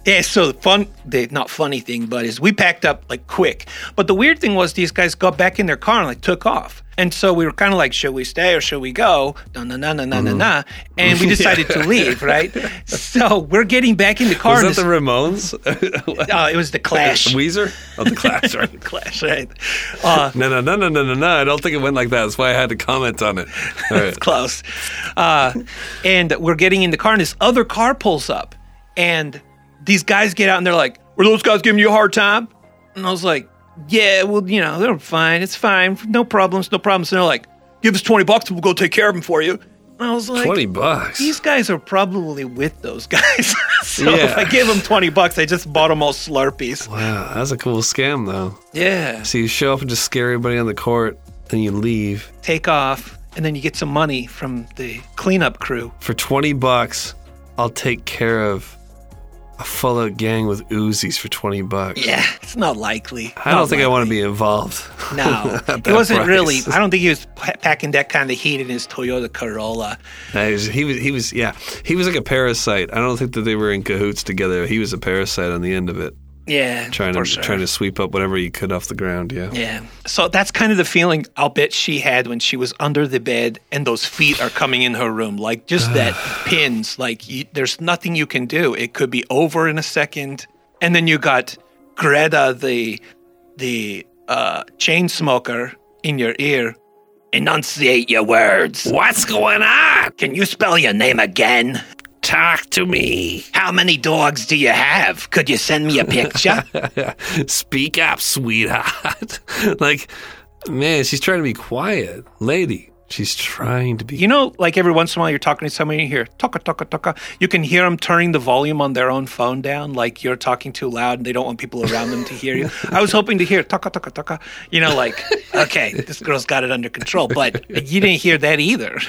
yeah. So the fun, the not funny thing, but is we packed up like quick. But the weird thing was these guys got back in their car and like took off. And so we were kind of like, should we stay or should we go? Na na na na na na na. And we decided to leave, right? So we're getting back in the car. Was that the Ramones? uh, it was the Clash. Weezer? Oh, the Clash, right? Clash, right? Uh, No, no, no, no, no, no, no. I don't think it went like that. That's why I had to comment on it. All right. close. Uh, and we're getting in the car, and this other car pulls up, and these guys get out, and they're like, "Were those guys giving you a hard time?" And I was like, "Yeah, well, you know, they're fine. It's fine. No problems. No problems." And they're like, "Give us twenty bucks, and we'll go take care of them for you." And I was like, 20 bucks. These guys are probably with those guys. so Yeah. if I gave them 20 bucks, I just bought them all Slurpees. Wow, that's a cool scam, though. Yeah. So you show up and just scare everybody on the court, then you leave. Take off, and then you get some money from the cleanup crew. For 20 bucks, I'll take care of a full out gang with Uzis for 20 bucks. Yeah, it's not likely. I don't think I want to be involved. No, it wasn't price. really. I don't think he was packing that kind of heat in his Toyota Corolla. No, he, was, he was, he was, yeah, he was like a parasite. I don't think that they were in cahoots together. He was a parasite on the end of it, Yeah, trying to sure. trying to sweep up whatever he could off the ground. Yeah. Yeah. So that's kind of the feeling I'll bet she had when she was under the bed and those feet are coming in her room. Like just that pins. Like you, there's nothing you can do. It could be over in a second. And then you got Greta, the the uh, chain smoker, in your ear. Enunciate your words. What's going on? Can you spell your name again? Talk to me. How many dogs do you have? Could you send me a picture? Speak up, sweetheart. like, man, she's trying to be quiet. Lady, she's trying to be. you know, like every once in a while you're talking to somebody and you hear toka toka toka. You can hear them turning the volume on their own phone down, like you're talking too loud and they don't want people around them to hear you. I was hoping to hear toka toka toka. You know, like okay, this girl's got it under control, but you didn't hear that either.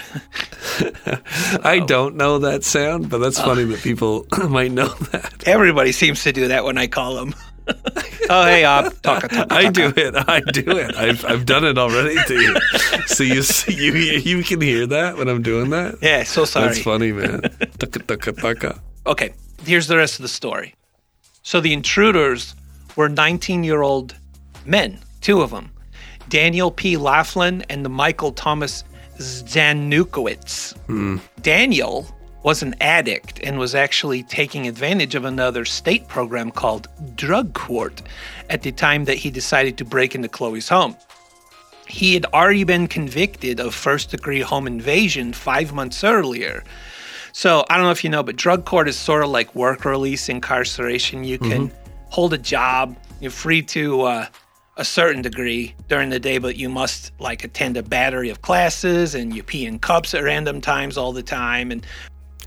I don't know that sound, but that's oh. funny that people might know that. Everybody seems to do that when I call them. oh hey, uh, toka toka. I do it. I do it. I've, I've done it already to you. So you you you can hear that when I'm doing that. Yeah, so sorry. That's funny, man. Tucka, tucka, tucka. Okay, here's the rest of the story. So the intruders were 19 year old men, two of them Daniel P. Laughlin and the Michael Thomas Zanukowitz. Daniel was an addict and was actually taking advantage of another state program called Drug Court at the time that he decided to break into Chloe's home. He had already been convicted of first degree home invasion five months earlier. So I don't know if you know, but drug court is sort of like work release incarceration. You can hold a job, you're free to uh, a certain degree during the day, but you must like attend a battery of classes and you pee in cups at random times all the time. And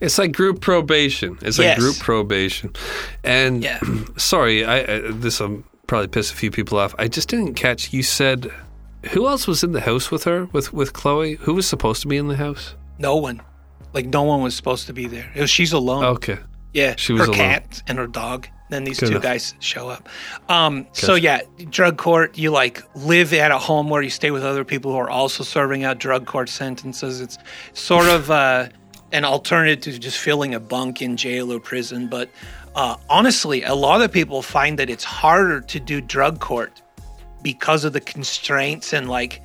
It's like group probation. It's like group probation. And Yeah. sorry, I, I this will probably piss a few people off. I just didn't catch. You said who else was in the house with her with with Chloe? Who was supposed to be in the house? no one, like no one was supposed to be there. Was, she's alone. Okay. Yeah, She was her alone. cat and her dog. Then these Good two enough. guys show up. Um, so yeah, drug court. You like live at a home where you stay with other people who are also serving out drug court sentences. It's sort of uh, an alternative to just filling a bunk in jail or prison. But uh, honestly, a lot of people find that it's harder to do drug court because of the constraints and like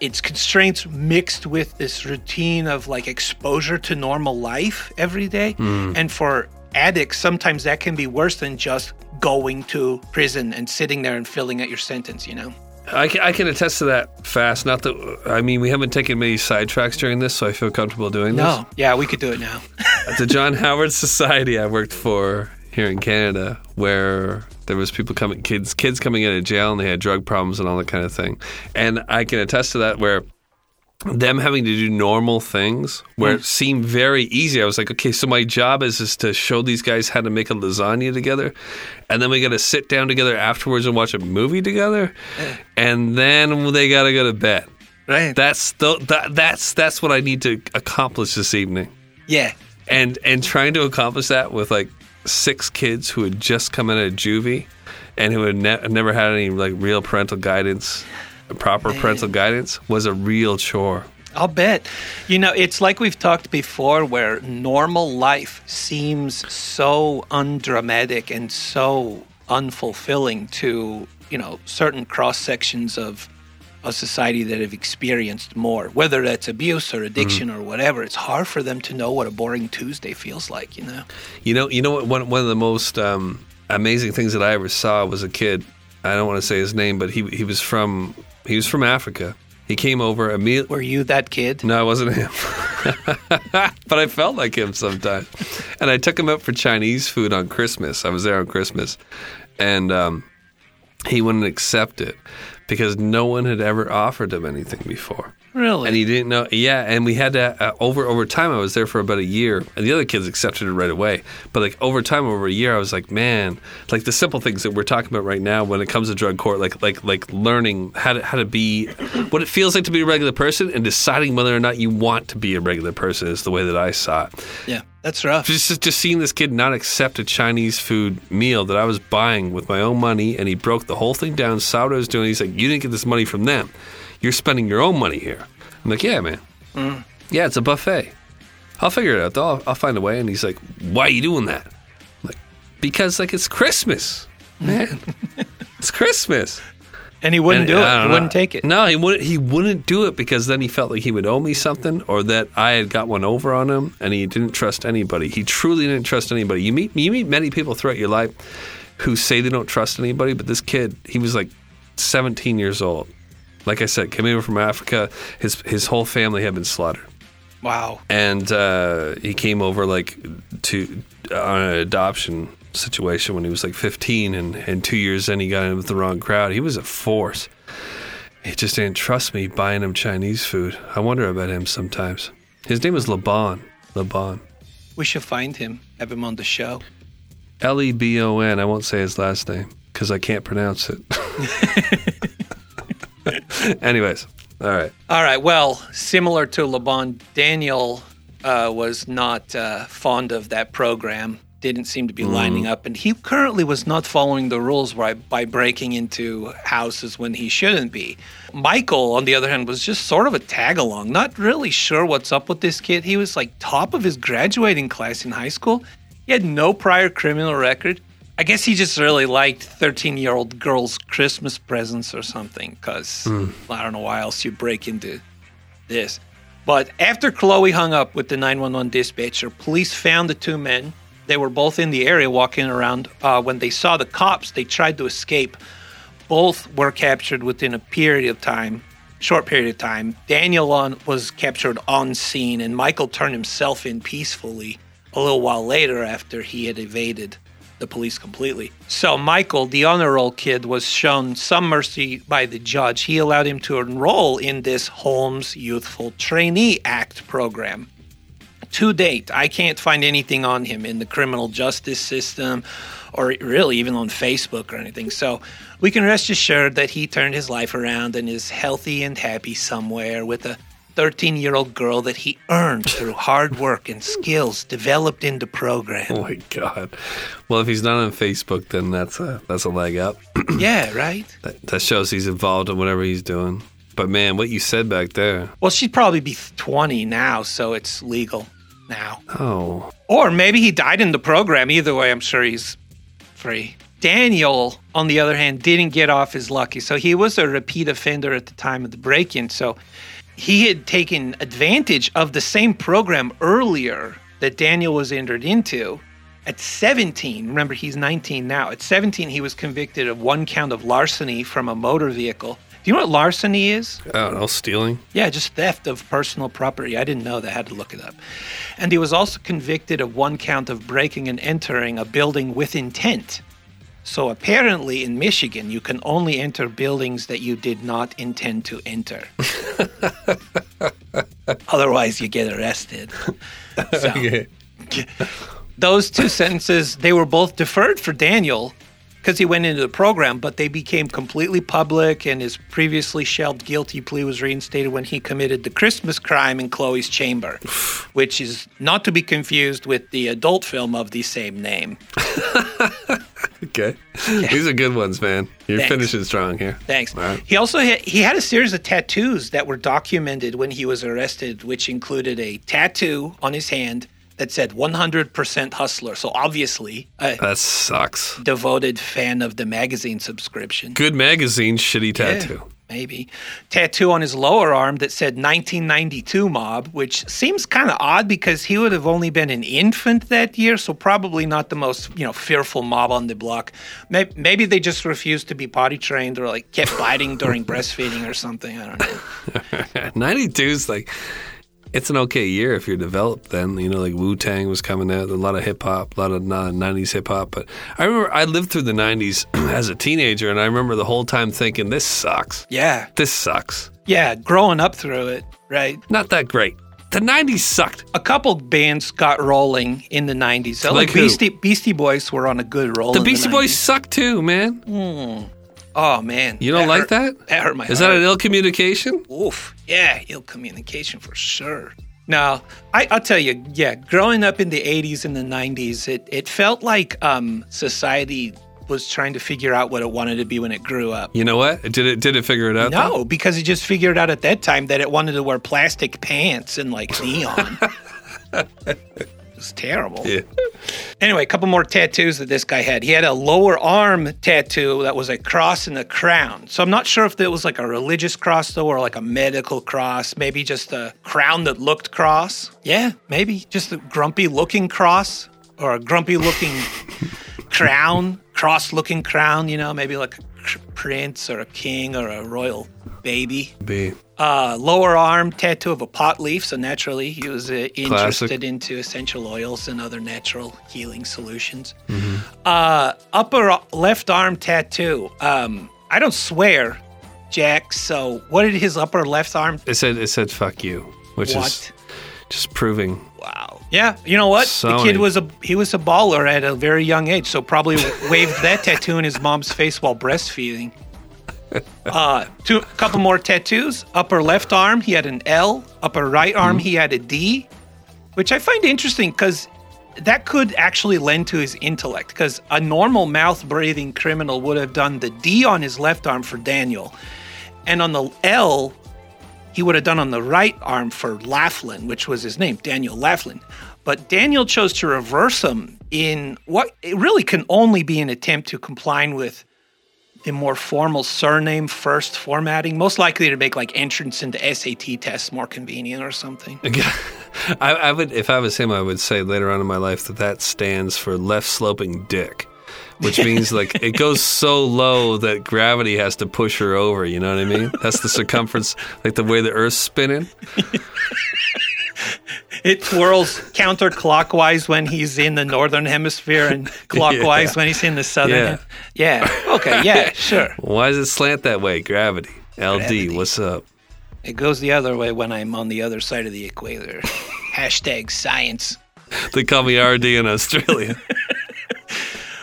it's constraints mixed with this routine of like exposure to normal life every day. And for addicts, sometimes that can be worse than just going to prison and sitting there and filling out your sentence, you know? I can, I can attest to that fast. Not that I mean we haven't taken many sidetracks during this, so I feel comfortable doing this. No. Yeah, we could do it now. At the John Howard Society I worked for here in Canada, where there was people coming, kids, kids coming out of jail, and they had drug problems and all that kind of thing. And I can attest to that, where them having to do normal things where it mm. seemed very easy. I was like, okay, so my job is is to show these guys how to make a lasagna together, and then we got to sit down together afterwards and watch a movie together, eh. and then they got to go to bed. right. That's the, that, that's that's what I need to accomplish this evening yeah. and and trying to accomplish that with like six kids who had just come out of juvie and who had ne- never had any like real parental guidance proper parental guidance was a real chore I'll bet. You know, it's like we've talked before where normal life seems so undramatic and so unfulfilling to, you know, certain cross sections of a society that have experienced more, whether that's abuse or addiction or whatever. It's hard for them to know what a boring Tuesday feels like, you know? you know you know what one, one of the most um, amazing things that i ever saw was a kid i don't want to say his name but he he was from he was from africa he came over immediately Were you that kid? No, I wasn't him. but I felt like him sometimes. And I took him out for Chinese food on Christmas. I was there on Christmas. And um, he wouldn't accept it because no one had ever offered him anything before. Really? And he didn't know. Yeah, and we had to uh, over over time. I was there for about a year, and the other kids accepted it right away. But like over time, over a year, I was like, man, like the simple things that we're talking about right now when it comes to drug court, like like like learning how to how to be, what it feels like to be a regular person, and deciding whether or not you want to be a regular person is the way that I saw it. yeah, that's rough. Just just seeing this kid not accept a Chinese food meal that I was buying with my own money, and he broke the whole thing down. Saw what I was doing. He's like, "You didn't get this money from them. You're spending your own money here." I'm like, "Yeah, man. Mm. Yeah, it's a buffet. I'll figure it out. Though. I'll, I'll find a way." And he's like, "Why are you doing that?" I'm like, "Because like it's Christmas, man. it's Christmas." and he wouldn't And do it. He wouldn't take it. No, he wouldn't. He wouldn't do it because then he felt like he would owe me something, or that I had got one over on him, and he didn't trust anybody. He truly didn't trust anybody. You meet you meet many people throughout your life who say they don't trust anybody, but this kid, he was like 17 years old. Like I said, came over from Africa. His his whole family had been slaughtered. Wow. and uh, he came over like to on an adoption situation when he was like 15 and, and two years in he got in with the wrong crowd he was a force he just didn't trust me buying him chinese food i wonder about him sometimes his name was laban laban We should find him, have him on the show. l-e-b-o-n i won't say his last name because i can't pronounce it anyways all right All right. Well, similar to Laban, Daniel uh, was not uh, fond of that program. Didn't seem to be lining up, and he currently was not following the rules by, by breaking into houses when he shouldn't be. Michael, on the other hand, was just sort of a tag along. Not really sure what's up with this kid. He was like top of his graduating class in high school. He had no prior criminal record. I guess he just really liked 13 year old girls' Christmas presents or something, because I don't know why else you break into this. But after Chloe hung up with the 911 dispatcher, police found the two men. They were both in the area walking around. Uh, when they saw the cops, they tried to escape. Both were captured within a period of time, short period of time. Daniel on, was captured on scene, and Michael turned himself in peacefully a little while later after he had evaded the police completely. So Michael, the honor roll kid, was shown some mercy by the judge. He allowed him to enroll in this Holmes Youthful Trainee Act program. To date, I can't find anything on him in the criminal justice system or really even on Facebook or anything. So we can rest assured that he turned his life around and is healthy and happy somewhere with a 13 year old girl that he earned through hard work and skills developed into program. oh my god well if he's not on facebook then that's a that's a leg up Yeah, right? that, that shows he's involved in whatever he's doing but man what you said back there Well, she'd probably be 20 now, so it's legal now. oh Or maybe he died in the program. Either way, I'm sure he's free. Daniel, on the other hand, didn't get off his lucky. So he was a repeat offender at the time of the break in. So he had taken advantage of the same program earlier that Daniel was entered into. At 17, remember he's 19 now. At 17, he was convicted of one count of larceny from a motor vehicle. Do you know what larceny is? i don't know stealing Yeah, just theft of personal property. I didn't know that. I had to look it up. And he was also convicted of one count of breaking and entering a building with intent. So apparently in Michigan, you can only enter buildings that you did not intend to enter. Otherwise, you get arrested. So, those two sentences, they were both deferred for Daniel because he went into the program, but they became completely public, and his previously shelved guilty plea was reinstated when he committed the Christmas crime in Chloe's chamber, which is not to be confused with the adult film of the same name. Okay. These are good ones, man. You're Thanks. finishing strong here. Thanks. Right. He also had, he had a series of tattoos that were documented when he was arrested, which included a tattoo on his hand that said 100% hustler. So obviously, That sucks. devoted fan of the magazine subscription. Good magazine, shitty Yeah, tattoo. maybe. Tattoo on his lower arm that said 1992 mob, which seems kind of odd because he would have only been an infant that year, so probably not the most, you know, fearful mob on the block. Maybe, maybe they just refused to be potty trained or like kept biting during breastfeeding or something. I don't know. 92 is like, it's an okay year if you're developed then. You know, like Wu Tang was coming out, a lot of hip hop, a lot of 90s hip hop. But I remember I lived through the 90s as a teenager, and I remember the whole time thinking, this sucks. Yeah. This sucks. Yeah, growing up through it, right? Not that great. The 90s sucked. A couple bands got rolling in the 90s. So Like like? Beastie, Beastie Boys were on a good roll. The Beastie 90s. Boys suck too, man. Hmm. Oh, man. You don't like hurt- that? That hurt my Is heart. that an ill communication? Oof. Yeah, ill communication for sure. No, I, I'll tell you, yeah, growing up in the 80s and the 90s, it, it felt like um, society was trying to figure out what it wanted to be when it grew up. You know what? Did it did it figure it out? though? No, because it just figured out at that time that it wanted to wear plastic pants and like neon. it was terrible. Yeah. Anyway, a couple more tattoos that this guy had. He had a lower arm tattoo that was a cross and a crown. So I'm not sure if it was like a religious cross though, or like a medical cross. Maybe just a crown that looked cross. Yeah, maybe just a grumpy looking cross or a grumpy looking crown. Cross-looking crown, you know, maybe like a cr- prince or a king or a royal baby. B. Uh, lower arm tattoo of a pot leaf, so naturally he was uh, interested Classic. into essential oils and other natural healing solutions. Mm-hmm. Uh, upper left arm tattoo. Um, I don't swear, Jack. So what did his upper left arm? It said it said fuck you, which is just proving. Wow. Yeah, you know what? So the kid was a he was a baller at a very young age, so probably waved that tattoo in his mom's face while breastfeeding. Uh, two, a couple more tattoos. Upper left arm, he had an L. Upper right arm, Mm-hmm. he had a D, which I find interesting because that could actually lend to his intellect. Because a normal mouth breathing criminal would have done the D on his left arm for Daniel, and on the L, he would have done on the right arm for Laughlin, which was his name, Daniel Laughlin. But Daniel chose to reverse him in what it really can only be an attempt to comply with the more formal surname first formatting, most likely to make like entrance into SAT tests more convenient or something. I, I would, if I was him, I would say later on in my life that that stands for left sloping dick, which means like it goes so low that gravity has to push her over. You know what I mean? That's the circumference, like the way the Earth's spinning. It twirls counterclockwise when he's in the northern hemisphere and clockwise Yeah. when he's in the southern. Yeah. hem- Yeah. Okay. Yeah. Sure. Why does it slant that way? Gravity. LD. Gravity. What's up? It goes the other way when I'm on the other side of the equator. Hashtag science. They call me RD in Australia.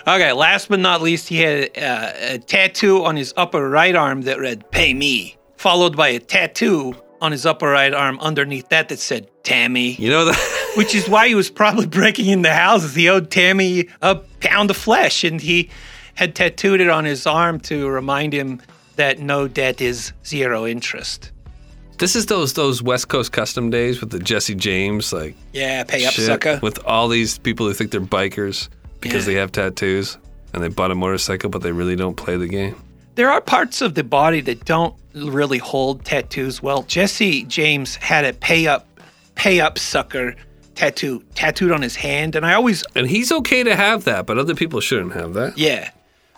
Okay, last but not least, he had uh, a tattoo on his upper right arm that read "Pay me," followed by a tattoo on his upper right arm underneath that that said "Tammy," You know that? which is why he was probably breaking into houses. He owed Tammy a pound of flesh, and he had tattooed it on his arm to remind him that no debt is zero interest. This is those those West Coast custom days with the Jesse James like Yeah, pay up, shit, sucker. with all these people who think they're bikers because Yeah. they have tattoos and they bought a motorcycle but they really don't play the game. There are parts of the body that don't really hold tattoos well. Jesse James had a pay up, pay up sucker tattoo tattooed on his hand, and I always, And he's okay to have that, but other people shouldn't have that. yeah,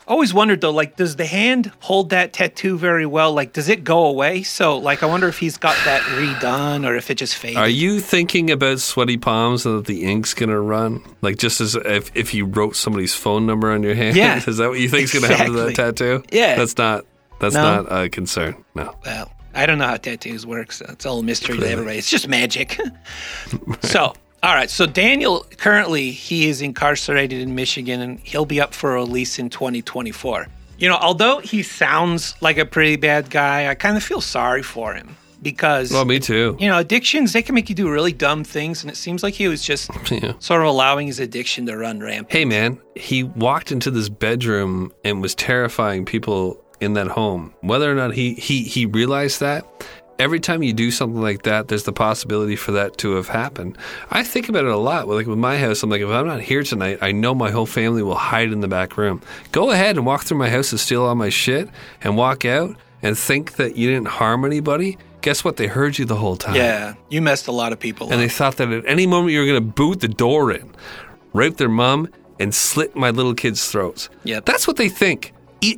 always wondered though, like, does the hand hold that tattoo very well? Like, does it go away? So, like, I wonder if he's got that redone or if it just faded. Are you thinking about sweaty palms and that the ink's gonna run? Like just as if, if you wrote somebody's phone number on your hand? Yeah. Is that what you think's gonna happen to that tattoo? Yeah. That's not that's No. not a concern. No. Well, I don't know how tattoos work, so it's all a mystery to everybody. It's just magic. so, all right. So Daniel currently he is incarcerated in Michigan, and he'll be up for release in 2024. You know, although he sounds like a pretty bad guy, I kind of feel sorry for him because Well, me too. you know addictions they can make you do really dumb things, and it seems like he was just Yeah. sort of allowing his addiction to run rampant. Hey man, he walked into this bedroom and was terrifying people in that home. Whether or not he he he realized that, every time you do something like that, there's the possibility for that to have happened. I think about it a lot. Like with my house, I'm like, if I'm not here tonight, I know my whole family will hide in the back room. Go ahead and walk through my house and steal all my shit and walk out and think that you didn't harm anybody. Guess what? They heard you the whole time. Yeah, you messed a lot of people And up. they thought that at any moment you were going to boot the door in, rape their mom, and slit my little kids' throats. Yep. That's what they think.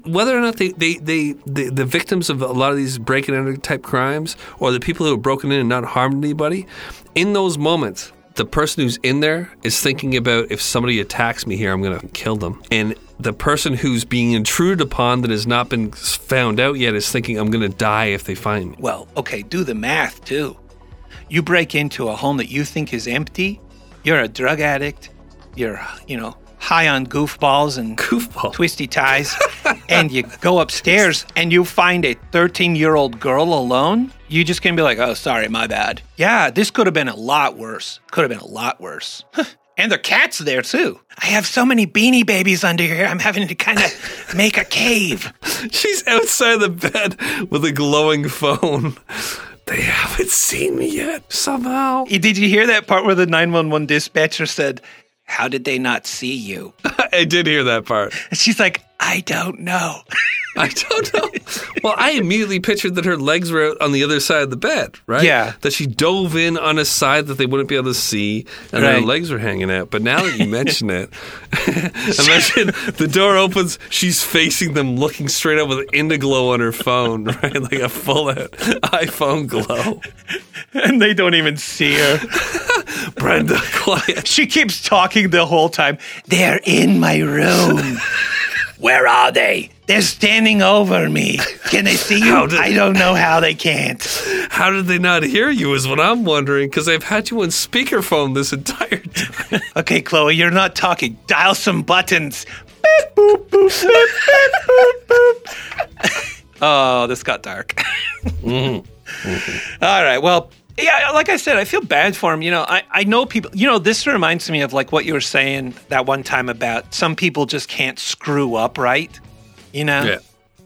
Whether or not they, they, they, the the victims of a lot of these break and enter type crimes or the people who have broken in and not harmed anybody, in those moments, the person who's in there is thinking about if somebody attacks me here, I'm going to kill them. And the person who's being intruded upon that has not been found out yet is thinking, I'm going to die if they find me. Well, okay, do the math too. You break into a home that you think is empty, you're a drug addict, you're, you know, high on goofballs and Goofball. twisty ties, and you go upstairs and you find a 13 year old girl alone, you just can be like, oh, sorry, my bad. Yeah, this could have been a lot worse. Could have been a lot worse. and their cat's there too. I have so many beanie babies under here, I'm having to kind of make a cave. She's outside the bed with a glowing phone. They haven't seen me yet, somehow. Did you hear that part where the 911 dispatcher said, How did they not see you? I did hear that part. And she's like, I don't know. I don't know. well, I immediately pictured that her legs were out on the other side of the bed, right? Yeah. That she dove in on a side that they wouldn't be able to see, and her legs were hanging out. But now that you mention it, imagine the door opens, she's facing them, looking straight up with Indiglo on her phone, right? Like a full out iPhone glow. and they don't even see her. Brenda, quiet. She keeps talking the whole time. They're in my room. Where are they? They're standing over me. Can they see you? Did- I don't know how they can't. How did they not hear you? Is what I'm wondering because I've had you on speakerphone this entire time. Okay, Chloe, you're not talking. Dial some buttons. Beep, boop, boop, beep, beep, boop, boop. oh, this got dark. Mm-hmm. Mm-hmm. All right. Well, yeah, like I said, I feel bad for him. You know, I, I know people, you know, this reminds me of like what you were saying that one time about some people just can't screw up right. You know? Yeah.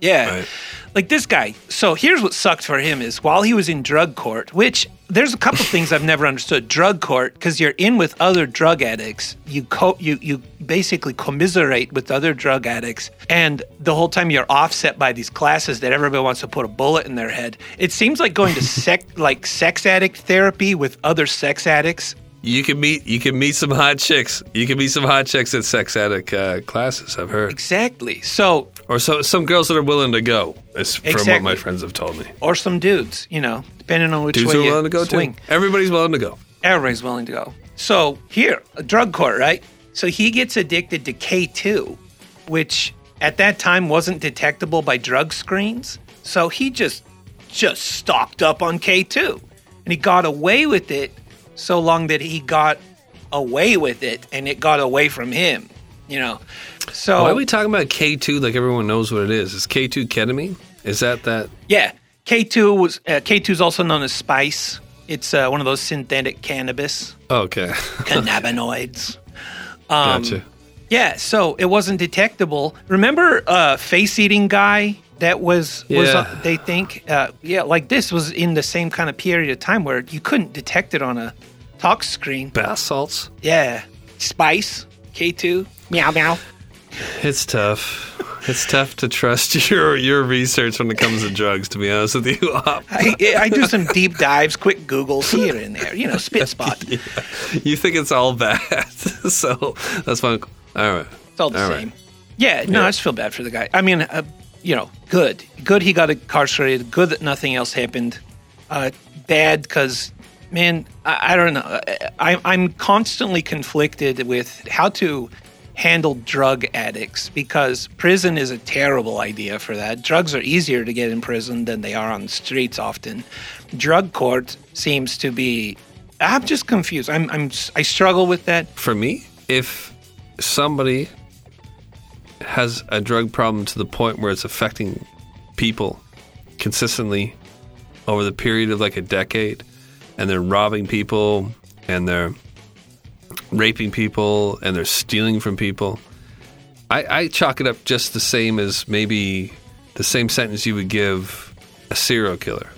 Yeah. Right. Like this guy. So here's what sucked for him is while he was in drug court, which there's a couple things I've never understood. Drug court, because you're in with other drug addicts, you co- you you basically commiserate with other drug addicts, and the whole time you're offset by these classes that everybody wants to put a bullet in their head. It seems like going to sex like sex addict therapy with other sex addicts. You can meet you can meet some hot chicks. You can meet some hot chicks at sex addict uh, classes. I've heard, Exactly. So or so, some girls that are willing to go. Is from what my friends have told me. or some dudes, you know, depending on which Dudes way are you willing to go swing. too. Everybody's willing to go. Everybody's willing to go. So here, a drug court, right? So he gets addicted to K2, which at that time wasn't detectable by drug screens. So he just just stocked up on K2. And he got away with it so long that he got away with it and it got away from him, you know. So Why are we talking about K two like everyone knows what it is? Is K two ketamine? Is that that? Yeah, K2 was uh, K2 is also known as spice. It's uh, one of those synthetic cannabis Oh, okay, cannabinoids. Um, gotcha. Yeah, so it wasn't detectable. Remember, uh, face eating guy that was was Yeah. uh, they think uh, yeah like this was in the same kind of period of time where you couldn't detect it on a tox screen. Bath salts. Yeah, spice K two meow meow. It's tough. It's tough to trust your your research when it comes to drugs. To be honest with you, Op. I, I do some deep dives, quick Googles here and there. You know, spit spot. you think it's all bad, so that's fine. All right, It's all the All right. same. Yeah, no, I just feel bad for the guy. I mean, uh, you know, good. Good he got incarcerated. Good that nothing else happened. Uh, bad because, man, I, I don't know. I, I'm constantly conflicted with how to handle drug addicts because prison is a terrible idea for that. Drugs are easier to get in prison than they are on the streets often. Drug court seems to be. I'm just confused. I'm, I'm I struggle with that. For me, if somebody has a drug problem to the point where it's affecting people consistently over the period of like a decade, and they're robbing people and they're raping people and they're stealing from people, I, I chalk it up just the same as maybe the same sentence you would give a serial killer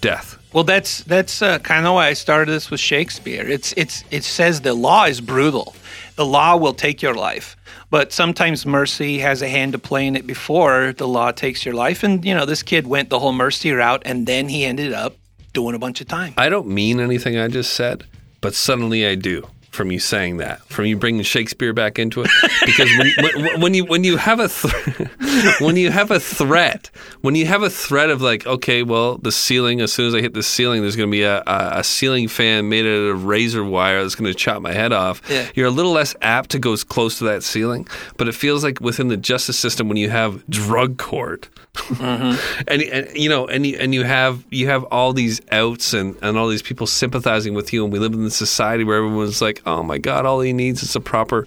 death. Well, that's that's uh, kind of why I started this with Shakespeare. It's it's it says the law is brutal. The law will take your life, but sometimes mercy has a hand to play in it before the law takes your life. And you know, this kid went the whole mercy route, and then he ended up doing a bunch of time. I don't mean anything I just said, but suddenly I do from you saying that, from you bringing Shakespeare back into it. Because when, when, when you when you have a th- when you have a threat, when you have a threat of like, okay, well, the ceiling. As soon as I hit the ceiling, there's going to be a, a, ceiling fan made out of razor wire that's going to chop my head off. Yeah. You're a little less apt to go as close to that ceiling, but it feels like within the justice system when you have drug court Mm-hmm. and, and you know and you, and you have you have all these outs and, and all these people sympathizing with you. And we live in this society where everyone's like oh my god all he needs is a proper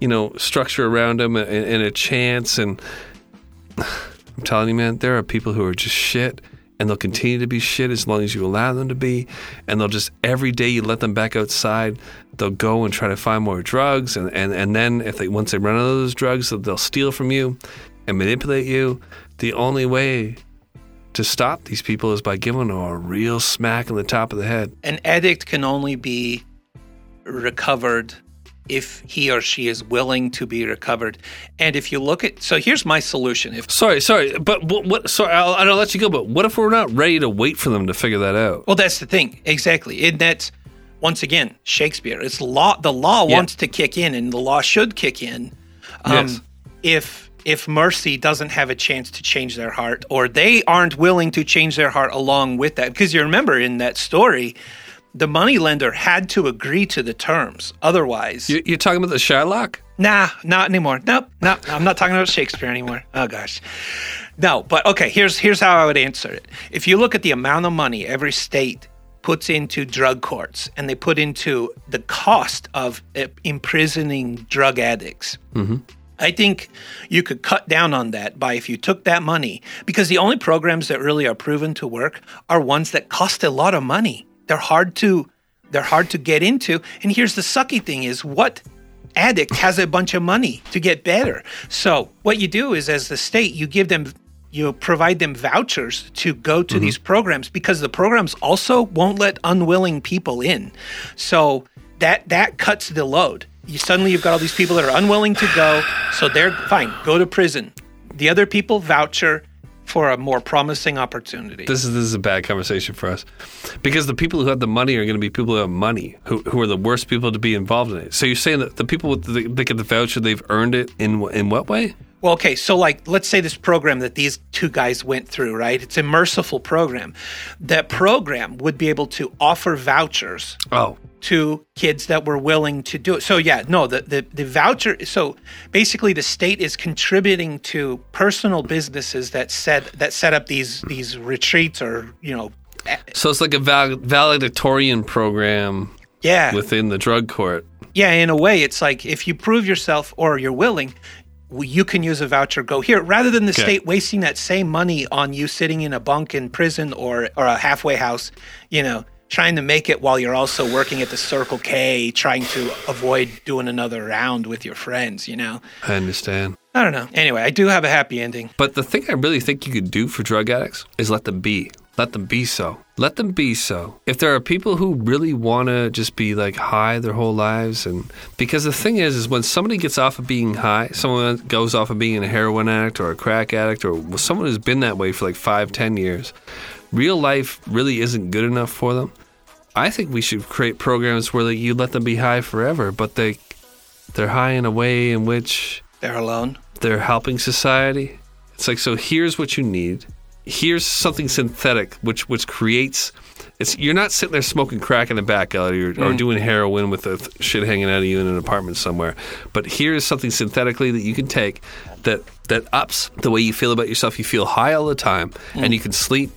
you know structure around him and, and a chance. And i'm telling you man there are people who are just shit. And they'll continue to be shit as long as you allow them to be. And they'll just every day you let them back outside they'll go and try to find more drugs. And, and, and then if they once they run out of those drugs they'll steal from you and manipulate you the only way to stop these people is by giving them a real smack in the top of the head An addict can only be recovered if he or she is willing to be recovered. And if you look at, so here's my solution. If Sorry, sorry, but what? what sorry, I'll, I'll let you go. But what if we're not ready to wait for them to figure that out? well, that's the thing exactly. And that's once again Shakespeare. It's law. The law Yeah. wants to kick in, and the law should kick in. Um, Yes. If if mercy doesn't have a chance to change their heart, or they aren't willing to change their heart along with that, because you remember in that story, the moneylender had to agree to the terms. Otherwise, You- You're talking about the Shylock? Nah, not anymore. Nope, nope. I'm not talking about Shakespeare anymore. Oh gosh. No, but okay, here's here's how I would answer it. If you look at the amount of money every state puts into drug courts and they put into the cost of uh, imprisoning drug addicts. I think you could cut down on that by if you took that money, because the only programs that really are proven to work are ones that cost a lot of money. They're hard to they're hard to get into. And here's the sucky thing is what addict has a bunch of money to get better. So what you do is as the state, you give them you provide them vouchers to go to mm-hmm. these programs because the programs also won't let unwilling people in. So that that cuts the load. You suddenly you've got all these people that are unwilling to go, so they're fine, go to prison. The other people voucher for a more promising opportunity. This is this is a bad conversation for us, because the people who have the money are going to be people who have money, who, who are the worst people to be involved in it. So you're saying that the people with the, they get the voucher, they've earned it in in what way? Well, okay, so like let's say this program that these two guys went through, right? It's a merciful program. That program would be able to offer vouchers Oh, to kids that were willing to do it. So yeah, no, the the, the voucher so basically the state is contributing to personal businesses that set that set up these these retreats or, you know, so it's like a val- valedictorian program yeah. within the drug court. Yeah, in a way, it's like if you prove yourself or you're willing, you can use a voucher. Go here, rather than the Okay. state wasting that same money on you sitting in a bunk in prison or or a halfway house. You know, trying to make it while you're also working at the Circle K, trying to avoid doing another round with your friends. You know, I understand. I don't know. Anyway, I do have a happy ending. But the thing I really think you could do for drug addicts is let them be. Let them be so. Let them be so. If there are people who really want to just be like high their whole lives, and because the thing is, is when somebody gets off of being high, someone goes off of being a heroin addict or a crack addict or someone who's been that way for like five, ten years, real life really isn't good enough for them. I think we should create programs where like, you let them be high forever, but they they're high in a way in which They're alone. they're helping society. It's like so here's what you need. Here's something synthetic which which creates it's you're not sitting there smoking crack in the back alley or, or mm. doing heroin with the th- shit hanging out of you in an apartment somewhere. But here's something synthetically that you can take that that ups the way you feel about yourself. You feel high all the time and mm. you can sleep,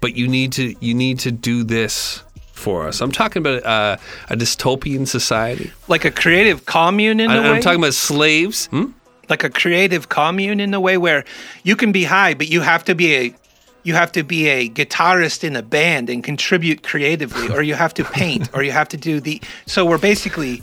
but you need to you need to do this for us. I'm talking about uh, a dystopian society. Like a creative commune in a I, way. I'm talking about slaves. Hmm? like a creative commune in a way where you can be high, but you have to be a you have to be a guitarist in a band and contribute creatively, or you have to paint, or you have to do the. So we're basically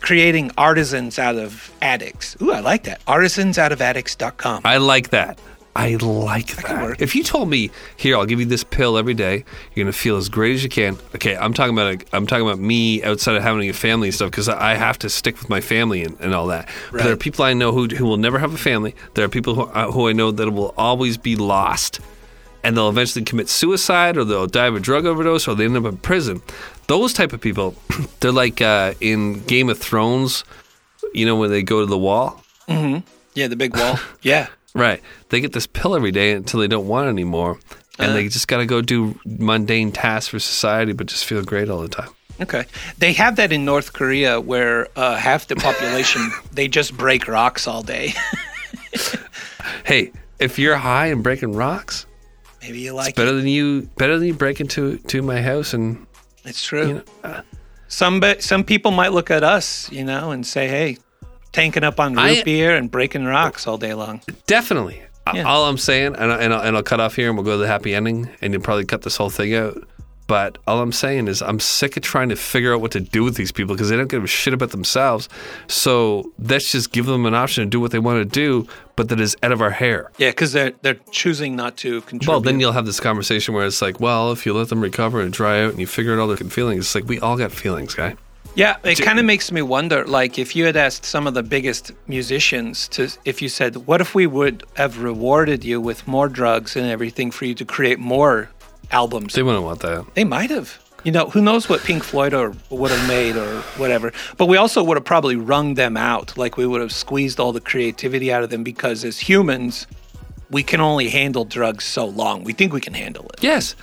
creating artisans out of addicts. Ooh, I like that. Artisans out of addicts.com. I like that. I like that. If you told me, here, I'll give you this pill every day. You're gonna feel as great as you can. Okay, I'm talking about I'm talking about me outside of having a family and stuff because I have to stick with my family and, and all that. But there are people I know who who will never have a family. There are people who, uh, who I know that will always be lost, and they'll eventually commit suicide or they'll die of a drug overdose or they end up in prison. Those type of people, they're like uh, in Game of Thrones. You know when they go to the wall. Yeah, the big wall. yeah. Right. They get this pill every day until they don't want it anymore. And they just got to go do mundane tasks for society, but just feel great all the time. Okay. They have that in North Korea where uh, half the population they just break rocks all day. Hey, if you're high and breaking rocks, Maybe you like better it. than you better than you break into to my house and It's true. you know, uh, some some people might look at us, you know, and say, "Hey, tanking up on root I- beer and breaking rocks all day long." definitely. Yeah. All I'm saying, and, I, and, I'll, and I'll cut off here and we'll go to the happy ending, and you'll probably cut this whole thing out. But all I'm saying is, I'm sick of trying to figure out what to do with these people because they don't give a shit about themselves. So let's just give them an option to do what they want to do, but that is out of our hair. Yeah, because they're they're choosing not to contribute. Well, then you'll have this conversation where it's like, well, if you let them recover and dry out and you figure out all their feelings, it's like we all got feelings, guy. Yeah, it kind of makes me wonder. Like, if you had asked some of the biggest musicians to, if you said, "What if we would have rewarded you with more drugs and everything for you to create more albums?" They wouldn't want that. They might have. You know, who knows what Pink Floyd or would have made or whatever. But we also would have probably wrung them out. Like we would have squeezed all the creativity out of them because as humans, we can only handle drugs so long. We think we can handle it. Yes.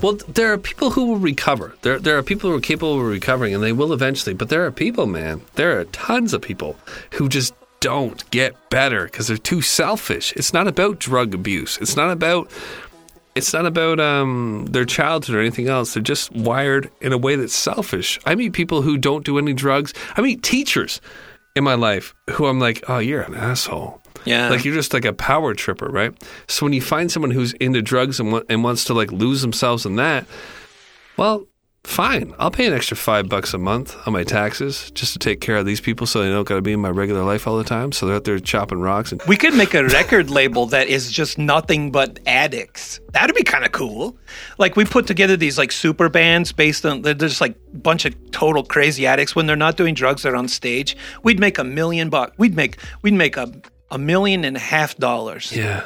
Well, there are people who will recover. There, there are people who are capable of recovering, and they will eventually. But there are people, man. There are tons of people who just don't get better because they're too selfish. It's not about drug abuse. It's not about. It's not about um, their childhood or anything else. They're just wired in a way that's selfish. I meet people who don't do any drugs. I meet teachers in my life who I'm like, oh, you're an asshole. Yeah. Like you're just like a power tripper, right? So when you find someone who's into drugs and, wa- and wants to like lose themselves in that, well, fine. I'll pay an extra five bucks a month on my taxes just to take care of these people so they don't got to be in my regular life all the time. So they're out there chopping rocks and We could make a record label that is just nothing but addicts. That'd be kind of cool. Like we put together these like super bands based on they're just like a bunch of total crazy addicts. When they're not doing drugs, they're on stage. We'd make a million bucks. We'd make we'd make a a million and a half dollars. yeah.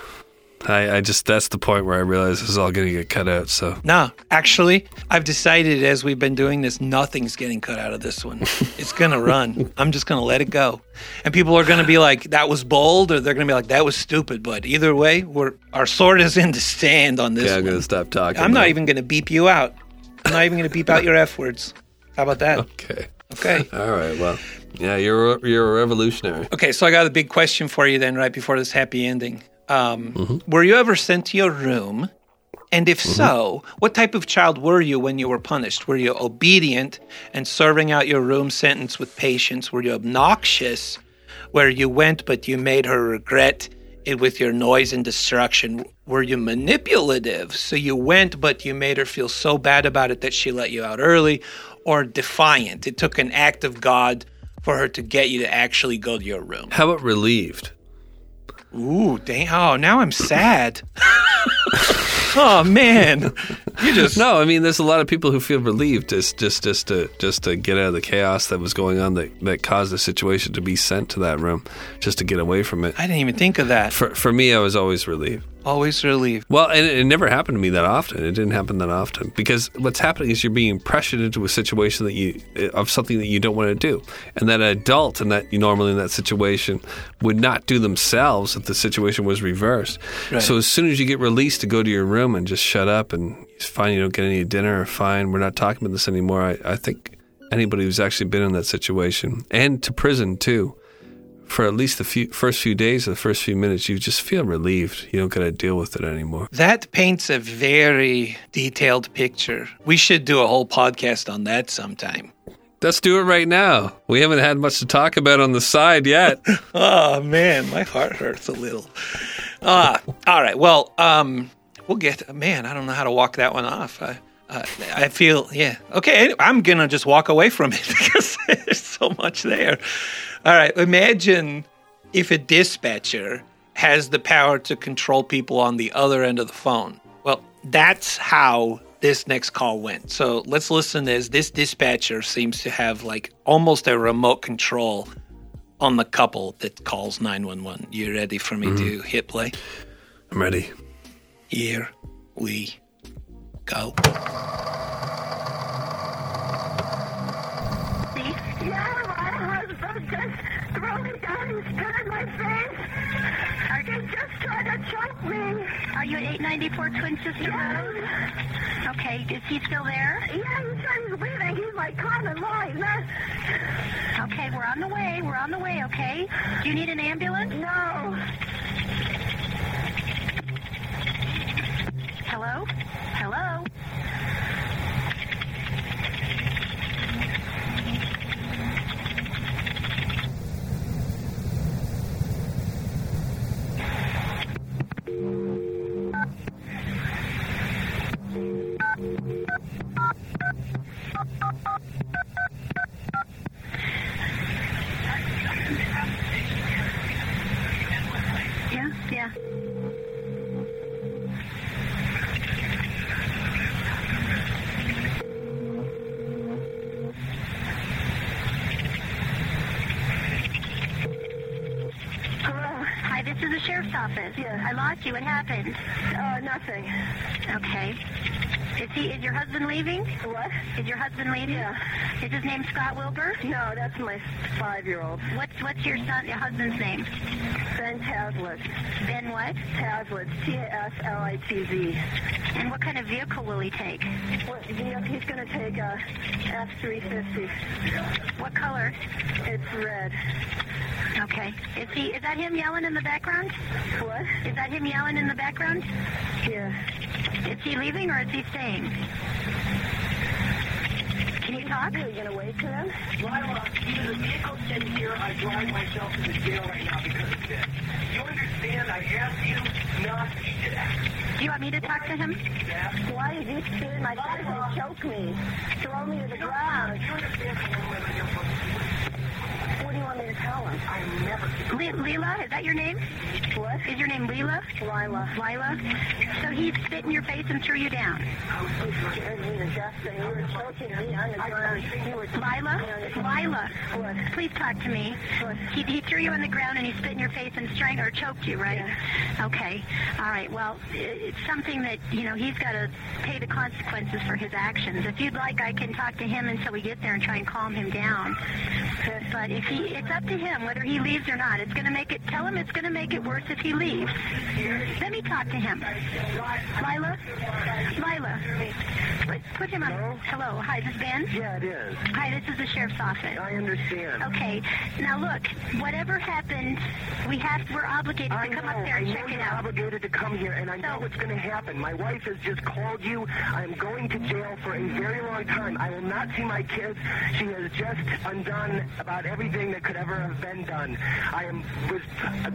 I, I just that's the point where I realize this is all going to get cut out. So No, actually, I've decided as we've been doing this, nothing's getting cut out of this one. It's gonna run. I'm just gonna let it go, and people are gonna be like, "That was bold," or they're gonna be like, "That was stupid." But either way, we're our sword is in the stand on this. yeah, I'm going to stop talking. I'm not even gonna beep you out. I'm not even gonna beep out your f words. How about that? Okay. Okay. All right. Well, yeah, you're a, you're a revolutionary. Okay, so I got a big question for you then, right before this happy ending. Um, Were you ever sent to your room? And if so, what type of child were you when you were punished? Were you obedient and serving out your room sentence with patience? Were you obnoxious, where you went but you made her regret it with your noise and destruction? Were you manipulative, so you went but you made her feel so bad about it that she let you out early? Or defiant, it took an act of God for her to get you to actually go to your room? How about relieved? Ooh, dang! Oh, now I'm sad. oh man, you just No, I mean, there's a lot of people who feel relieved just just just to just to get out of the chaos that was going on that that caused the situation to be sent to that room, just to get away from it. I didn't even think of that. For for me, I was always relieved. Always relieved. Well, and it, it never happened to me that often. It didn't happen that often because what's happening is you're being pressured into a situation that you eh, of something that you don't want to do, and that adult and that normally in that situation would not do themselves if the situation was reversed. Right. So as soon as you get released to go to your room and just shut up and it's fine, you don't get any dinner, or fine, we're not talking about this anymore. I, I think anybody who's actually been in that situation and to prison too for at least the few, first few days or the first few minutes, you just feel relieved. You don't got to deal with it anymore. That paints a very detailed picture. We should do a whole podcast on that sometime. Let's do it right now. We haven't had much to talk about on the side yet. Oh man, my heart hurts a little. Ah, all right. Well, um, we'll get. Man, I don't know how to walk that one off. I, uh, I feel, yeah. Okay, I'm gonna just walk away from it because there's so much there. All right. Imagine if a dispatcher has the power to control people on the other end of the phone. Well, that's how this next call went. So let's listen as this dispatcher seems to have like almost a remote control on the couple that calls 911. You ready for me mm-hmm. to hit play? I'm ready. Here we go. Yeah, my husband just threw me down and spit in my face. Are they just trying me? Are you at 894 Twin Sister Road? Okay, is he still there? Yeah, he said he's leaving. He's my common line. Okay, we're on the way. We're on the way, okay? Do you need an ambulance? No. Hello? Hello? Yeah, yeah. Yes. I lost you. What happened? Uh, nothing. Okay. Is he? Is your husband leaving? What? Is your husband leaving? Yeah. Is his name Scott Wilbur? No, that's my five-year-old. What's What's your son? Your husband's name? Ben Taslitz. Ben what? Taslitz. T-A-S-L-I-T-Z. And what kind of vehicle will he take? What, he, he's going to take a F-350. What color? It's red. Okay. Is he? Is that him yelling in the background? What? Is that him yelling in the background? Yeah. Is he leaving or is he staying? Can you talk? Are you going to wait for them? Lila, either the vehicle sitting here, I drive myself to the jail right now because of this. You understand? I asked you not to do that. Do you want me to talk to him? Why did you spit in my face and choke me? Throw me to the ground. You to me to tell him? I'm never Le- Leela, is that your name? What? Is your name Leela? Lila. Lila? So he spit in your face and threw you down. Oh, you scared me to death and you were choking me on the ground. Lila? Lila? What? Please talk to me. He, he threw you on the ground and he spit in your face and strangled or choked you, right? Okay. All right. Well, it's something that, you know, he's got to pay the consequences for his actions. If you'd like, I can talk to him until we get there and try and calm him down. But if he, it's up to him whether he leaves or not. It's going to make it, tell him it's going to make it worse if he leaves. Let me talk to him. Lila? Lila? Put, put him on. Hello. Hi, this is Ben? Yeah, it is. Hi, this is the sheriff's office. I understand. Okay. Now look, whatever happened, we have we're obligated I to come know. up there and I check know it you're out. obligated to come here, and I know what's going to happen. My wife has just called you. I'm going to jail for a very long time. I will not see my kids. She has just undone about everything that could ever have been done. I am was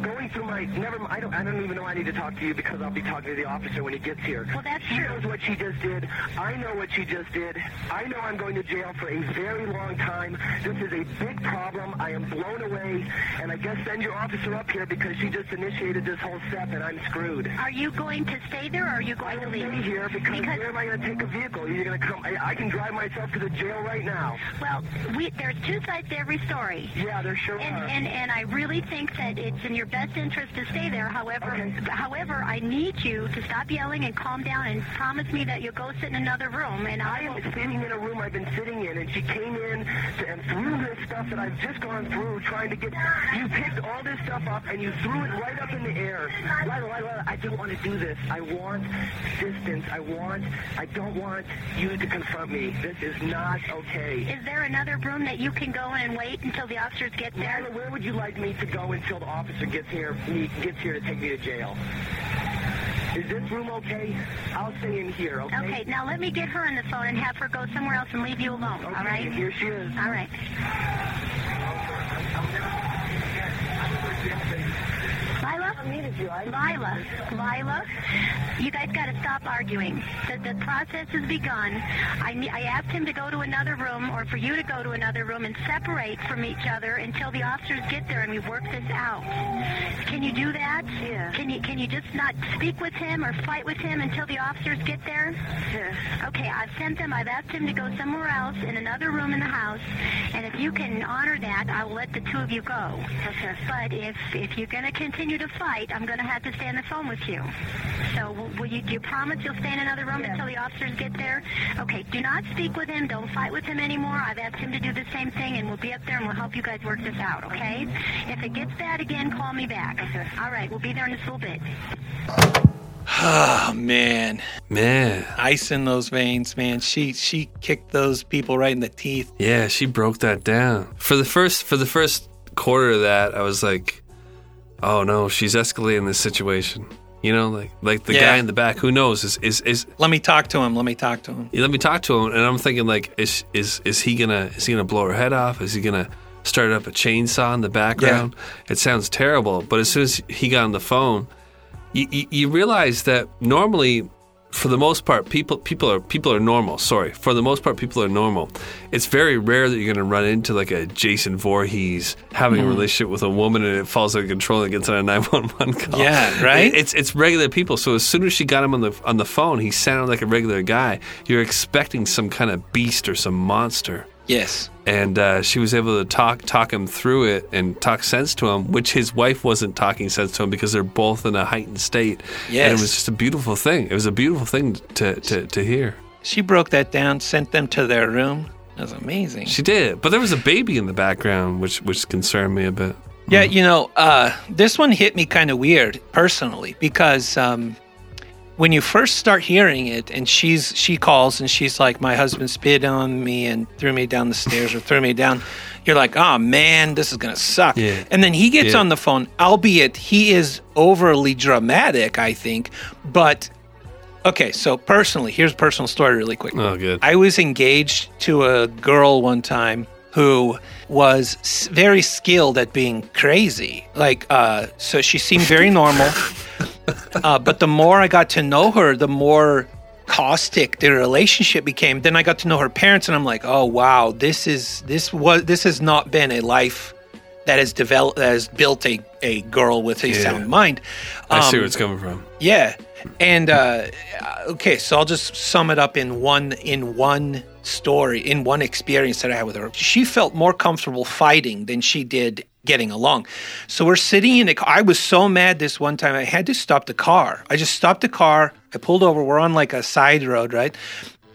going through my never. I don't. I don't even know I need to talk to you because I'll be talking to the officer when he gets here. Well, that's She true. knows what she just did. I know what she just did. I know I'm going to jail for a very long time. This is a big problem. I am blown away, and I guess send your officer up here because she just initiated this whole step, and I'm screwed. Are you going to stay there or are you I going to will leave? stay here because, Because- where am I going to take a vehicle? You're going to come. I, I can drive myself to the jail right now. Well, we, there's two sides to every story. Yeah, there sure And, are. and and I really think that it's in your best interest to stay there. However, Okay. however, I need you to stop yelling and calm down and promise me that you'll go sit in another room. And I I am sitting in a room I've been sitting in, and she came in to, and threw this stuff that I've just gone through trying to get. You picked all this stuff up and you threw it right up in the air. Lila, Lila, Lila, I don't want to do this. I want distance. I want. I don't want you to confront me. This is not okay. Is there another room that you can go in and wait until the officers get there? Lila, where would you like me to go until the officer gets here? Me gets here to take me to jail. Is this room okay? I'll stay in here. Okay. Okay, now let me get her on the phone and have her go somewhere else and leave you alone. Okay, All right. Here she is. All right. Lila? I needed you. I Lila, Lila, you guys got to stop arguing. The, the process has begun. I, I asked him to go to another room, or for you to go to another room and separate from each other until the officers get there and we work this out. Can you do that? Yeah. Can you can you just not speak with him or fight with him until the officers get there? Yeah. Okay, I've sent them. I've asked him to go somewhere else in another room in the house, and if you can honor that, I will let the two of you go. Okay. But if if you're going to continue to fight, I'm going to have to stay on the phone with you. So will- will you, do you promise you'll stay in another room Yeah. until the officers get there? Okay. Do not speak with him. Don't fight with him anymore. I've asked him to do the same thing, and we'll be up there and we'll help you guys work this out. Okay? If it gets bad again, call me back. Okay. All right. We'll be there in just a little bit. Oh man, Man. ice in those veins, man. She she kicked those people right in the teeth. Yeah, she broke that down. For the first for the first quarter of that, I was like, "Oh no, she's escalating this situation." You know, like like the Yeah. guy in the back, who knows is is is Let me talk to him. Let me talk to him. let me talk to him and I'm thinking like is is is he going to is he to blow her head off? Is he going to start up a chainsaw in the background? It sounds terrible, but as soon as he got on the phone, you, you, you realize that normally for the most part people people are people are normal. Sorry. For the most part people are normal. It's very rare that you're going to run into like a jason Voorhees having Mm-hmm. a relationship with a woman and it falls out of control and gets on a 911 call. Yeah, right? It- it's it's regular people. So as soon as she got him on the on the phone he sounded like a regular guy. You're expecting some kind of beast or some monster Yes. and uh, she was able to talk talk him through it and talk sense to him, which his wife wasn't talking sense to him because they're both in a heightened state. and Yes. it was just a beautiful thing. It was a beautiful thing to to, to hear. She broke that down, sent them to their room. That was amazing. She did, but there was a baby in the background, which which concerned me a bit. Yeah, you know, uh, this one hit me kind of weird personally because um, when you first start hearing it, and she's she calls and she's like, "My husband spit on me and threw me down the stairs or threw me down," you're like, "Oh man, this is gonna suck." Yeah. And then he gets Yeah. on the phone, albeit he is overly dramatic, I think, but. Okay, so personally, here's a personal story really quick. Oh, good. I was engaged to a girl one time who was very skilled at being crazy. Like, uh, so she seemed very normal. uh, but the more I got to know her, the more caustic the relationship became. Then I got to know her parents, and I'm like, oh wow, this is this was this has not been a life that has developed that has built a a girl with a Yeah. sound mind. I see Um, where it's coming from. yeah, and uh, okay, so I'll just sum it up in one in one story, in one experience that I had with her. She felt more comfortable fighting than she did getting along. So we're sitting in a car. I was so mad this one time. I had to stop the car. I just stopped the car. I pulled over. We're on like a side road, right?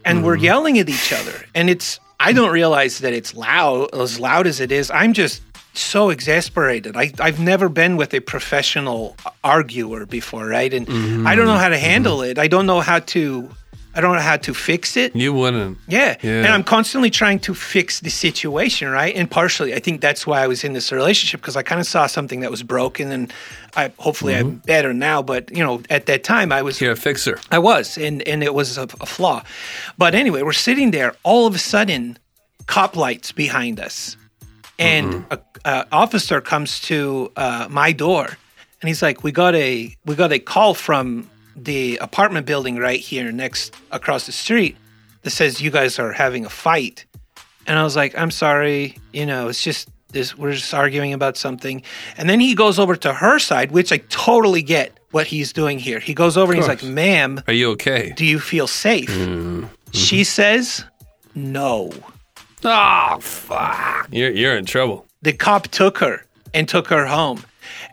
And we're mm-hmm. yelling at each other. And it's I don't realize that it's loud as loud as it is. I'm just so exasperated. I, I've never been with a professional uh, arguer before, right? And I don't mm-hmm. know how to mm-hmm. handle it. I don't know how to I don't know how to fix it. You wouldn't. Yeah. Yeah. And I'm constantly trying to fix the situation, right? And partially, I think that's why I was in this relationship because I kind of saw something that was broken and I hopefully I'm better now, but you know, at that time I was You're a fixer. I was, and and it was a, a flaw. But anyway, we're sitting there. All of a sudden, cop lights behind us, and a, a officer comes to uh, my door, and he's like, "We got a we got a call from the apartment building right here next across the street that says you guys are having a fight." And I was like, "I'm sorry, you know, it's just." This, we're just arguing about something. And then he goes over to her side, which I totally get what he's doing here. He goes over and he's like, ma'am, Are you okay? do you feel safe? Hmm. She mm-hmm. says, no. Oh fuck! You're you're in trouble. The cop took her and took her home.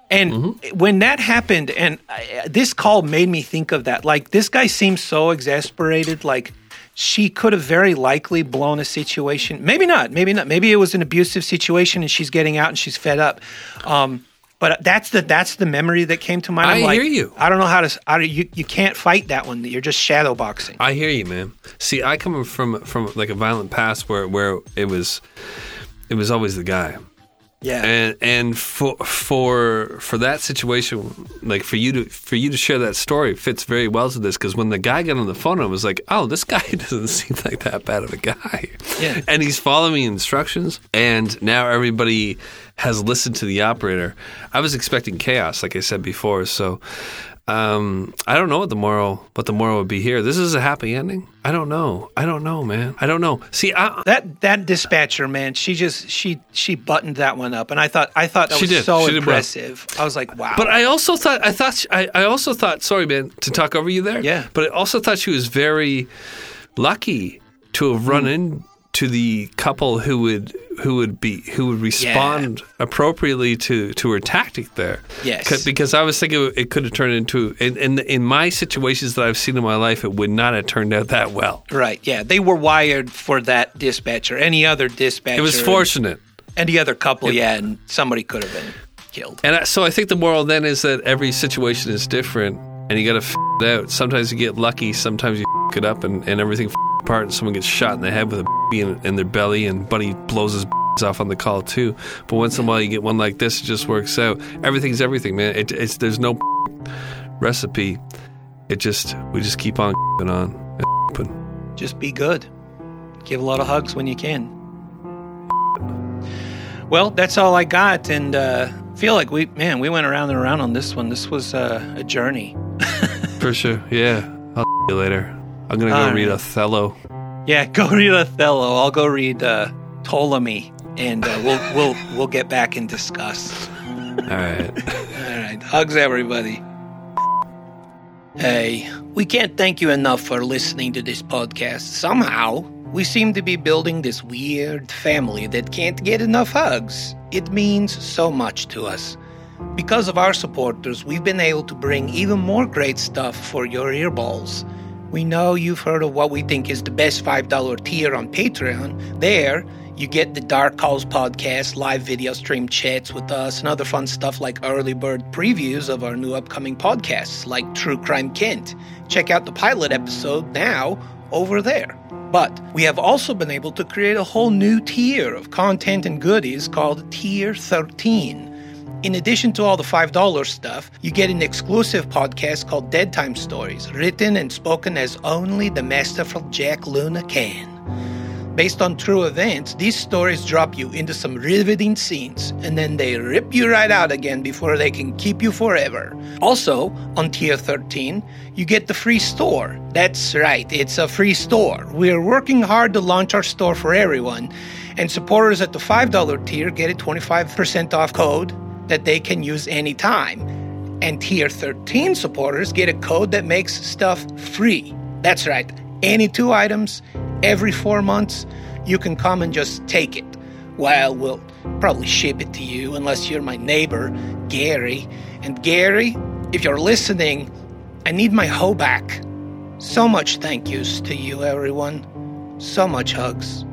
And when that happened, and I, this call made me think of that. Like, this guy seems so exasperated. Like, she could have very likely blown a situation. Maybe not. Maybe not. Maybe it was an abusive situation and she's getting out and she's fed up. Um, but that's the that's the memory that came to mind. I'm I like, hear you. I don't know how to. I, don't- you you can't fight that one. You're just shadow boxing. I hear you, man. See, I come from from like a violent past where where it was it was always the guy. Yeah. And and for for for that situation, like for you to for you to share that story fits very well to this because when the guy got on the phone, I was like, oh, this guy doesn't seem like that bad of a guy. Yeah. And he's following instructions, and now everybody has listened to the operator. I was expecting chaos, like I said before, so. Um, I don't know what the moral what the moral would be here. This is a happy ending. I don't know. I don't know, man. I don't know. See, I, That that dispatcher man, she just she she buttoned that one up, and I thought I thought that She was did. so She impressive. I was like, wow. But I also thought I thought I, I also thought sorry man to talk over you there. Yeah. But I also thought she was very lucky to have run Hmm. Into the couple who would who would be who would respond appropriately to to her tactic there. Yes. 'Cause- Because I was thinking it could have turned into in, in in my situations that I've seen in my life, it would not have turned out that well. right, yeah, they were wired for that dispatcher. Any other dispatcher, It was fortunate. Any other couple, yeah, and somebody could have been killed. And I, so I think the moral then is that every situation is different, and you got to f- it out. Sometimes you get lucky, sometimes you f- it up, and, and everything f- apart, and someone gets shot in the head with a in, in their belly, and buddy blows his off on the call too. But once in a while, you get one like this, it just works out. Everything's everything, man. It, it's there's no recipe. It just we just keep on and on. And Just be good. Give a lot of hugs when you can. Well, that's all I got, and uh, feel like we man we went around and around on this one. This was uh, a journey. for sure, yeah. I'll see you later. I'm gonna go All read right. Othello. Yeah, go read Othello. I'll go read uh, Ptolemy, and uh, we'll we'll we'll get back and discuss. All right. All right, hugs everybody. Hey, we can't thank you enough for listening to this podcast. Somehow, We seem to be building this weird family that can't get enough hugs. It means so much to us. Because of our supporters, we've been able to bring even more great stuff for your earballs. We know you've heard of what we think is the best $5 tier on Patreon. There, you get the Dark Calls podcast, live video stream chats with us, and other fun stuff like early bird previews of our new upcoming podcasts, like True Crime Kent. Check out the pilot episode now over there. But we have also been able to create a whole new tier of content and goodies called Tier 13. In addition to all the $5 stuff, you get an exclusive podcast called Dead Time Stories, written and spoken as only the masterful Jack Luna can. Based on true events, these stories drop you into some riveting scenes, and then they rip you right out again before they can keep you forever. Also, on Tier 13, you get the free store. That's right, it's a free store. We're working hard to launch our store for everyone, and supporters at the $5 tier get a 25% off code that they can use anytime. And Tier 13 supporters get a code that makes stuff free. That's right, any two items every four months, you can come and just take it. Well, we'll probably ship it to you unless you're my neighbor, Gary. And Gary, if you're listening, I need my hoe back. So much thank yous to you, everyone. So much hugs.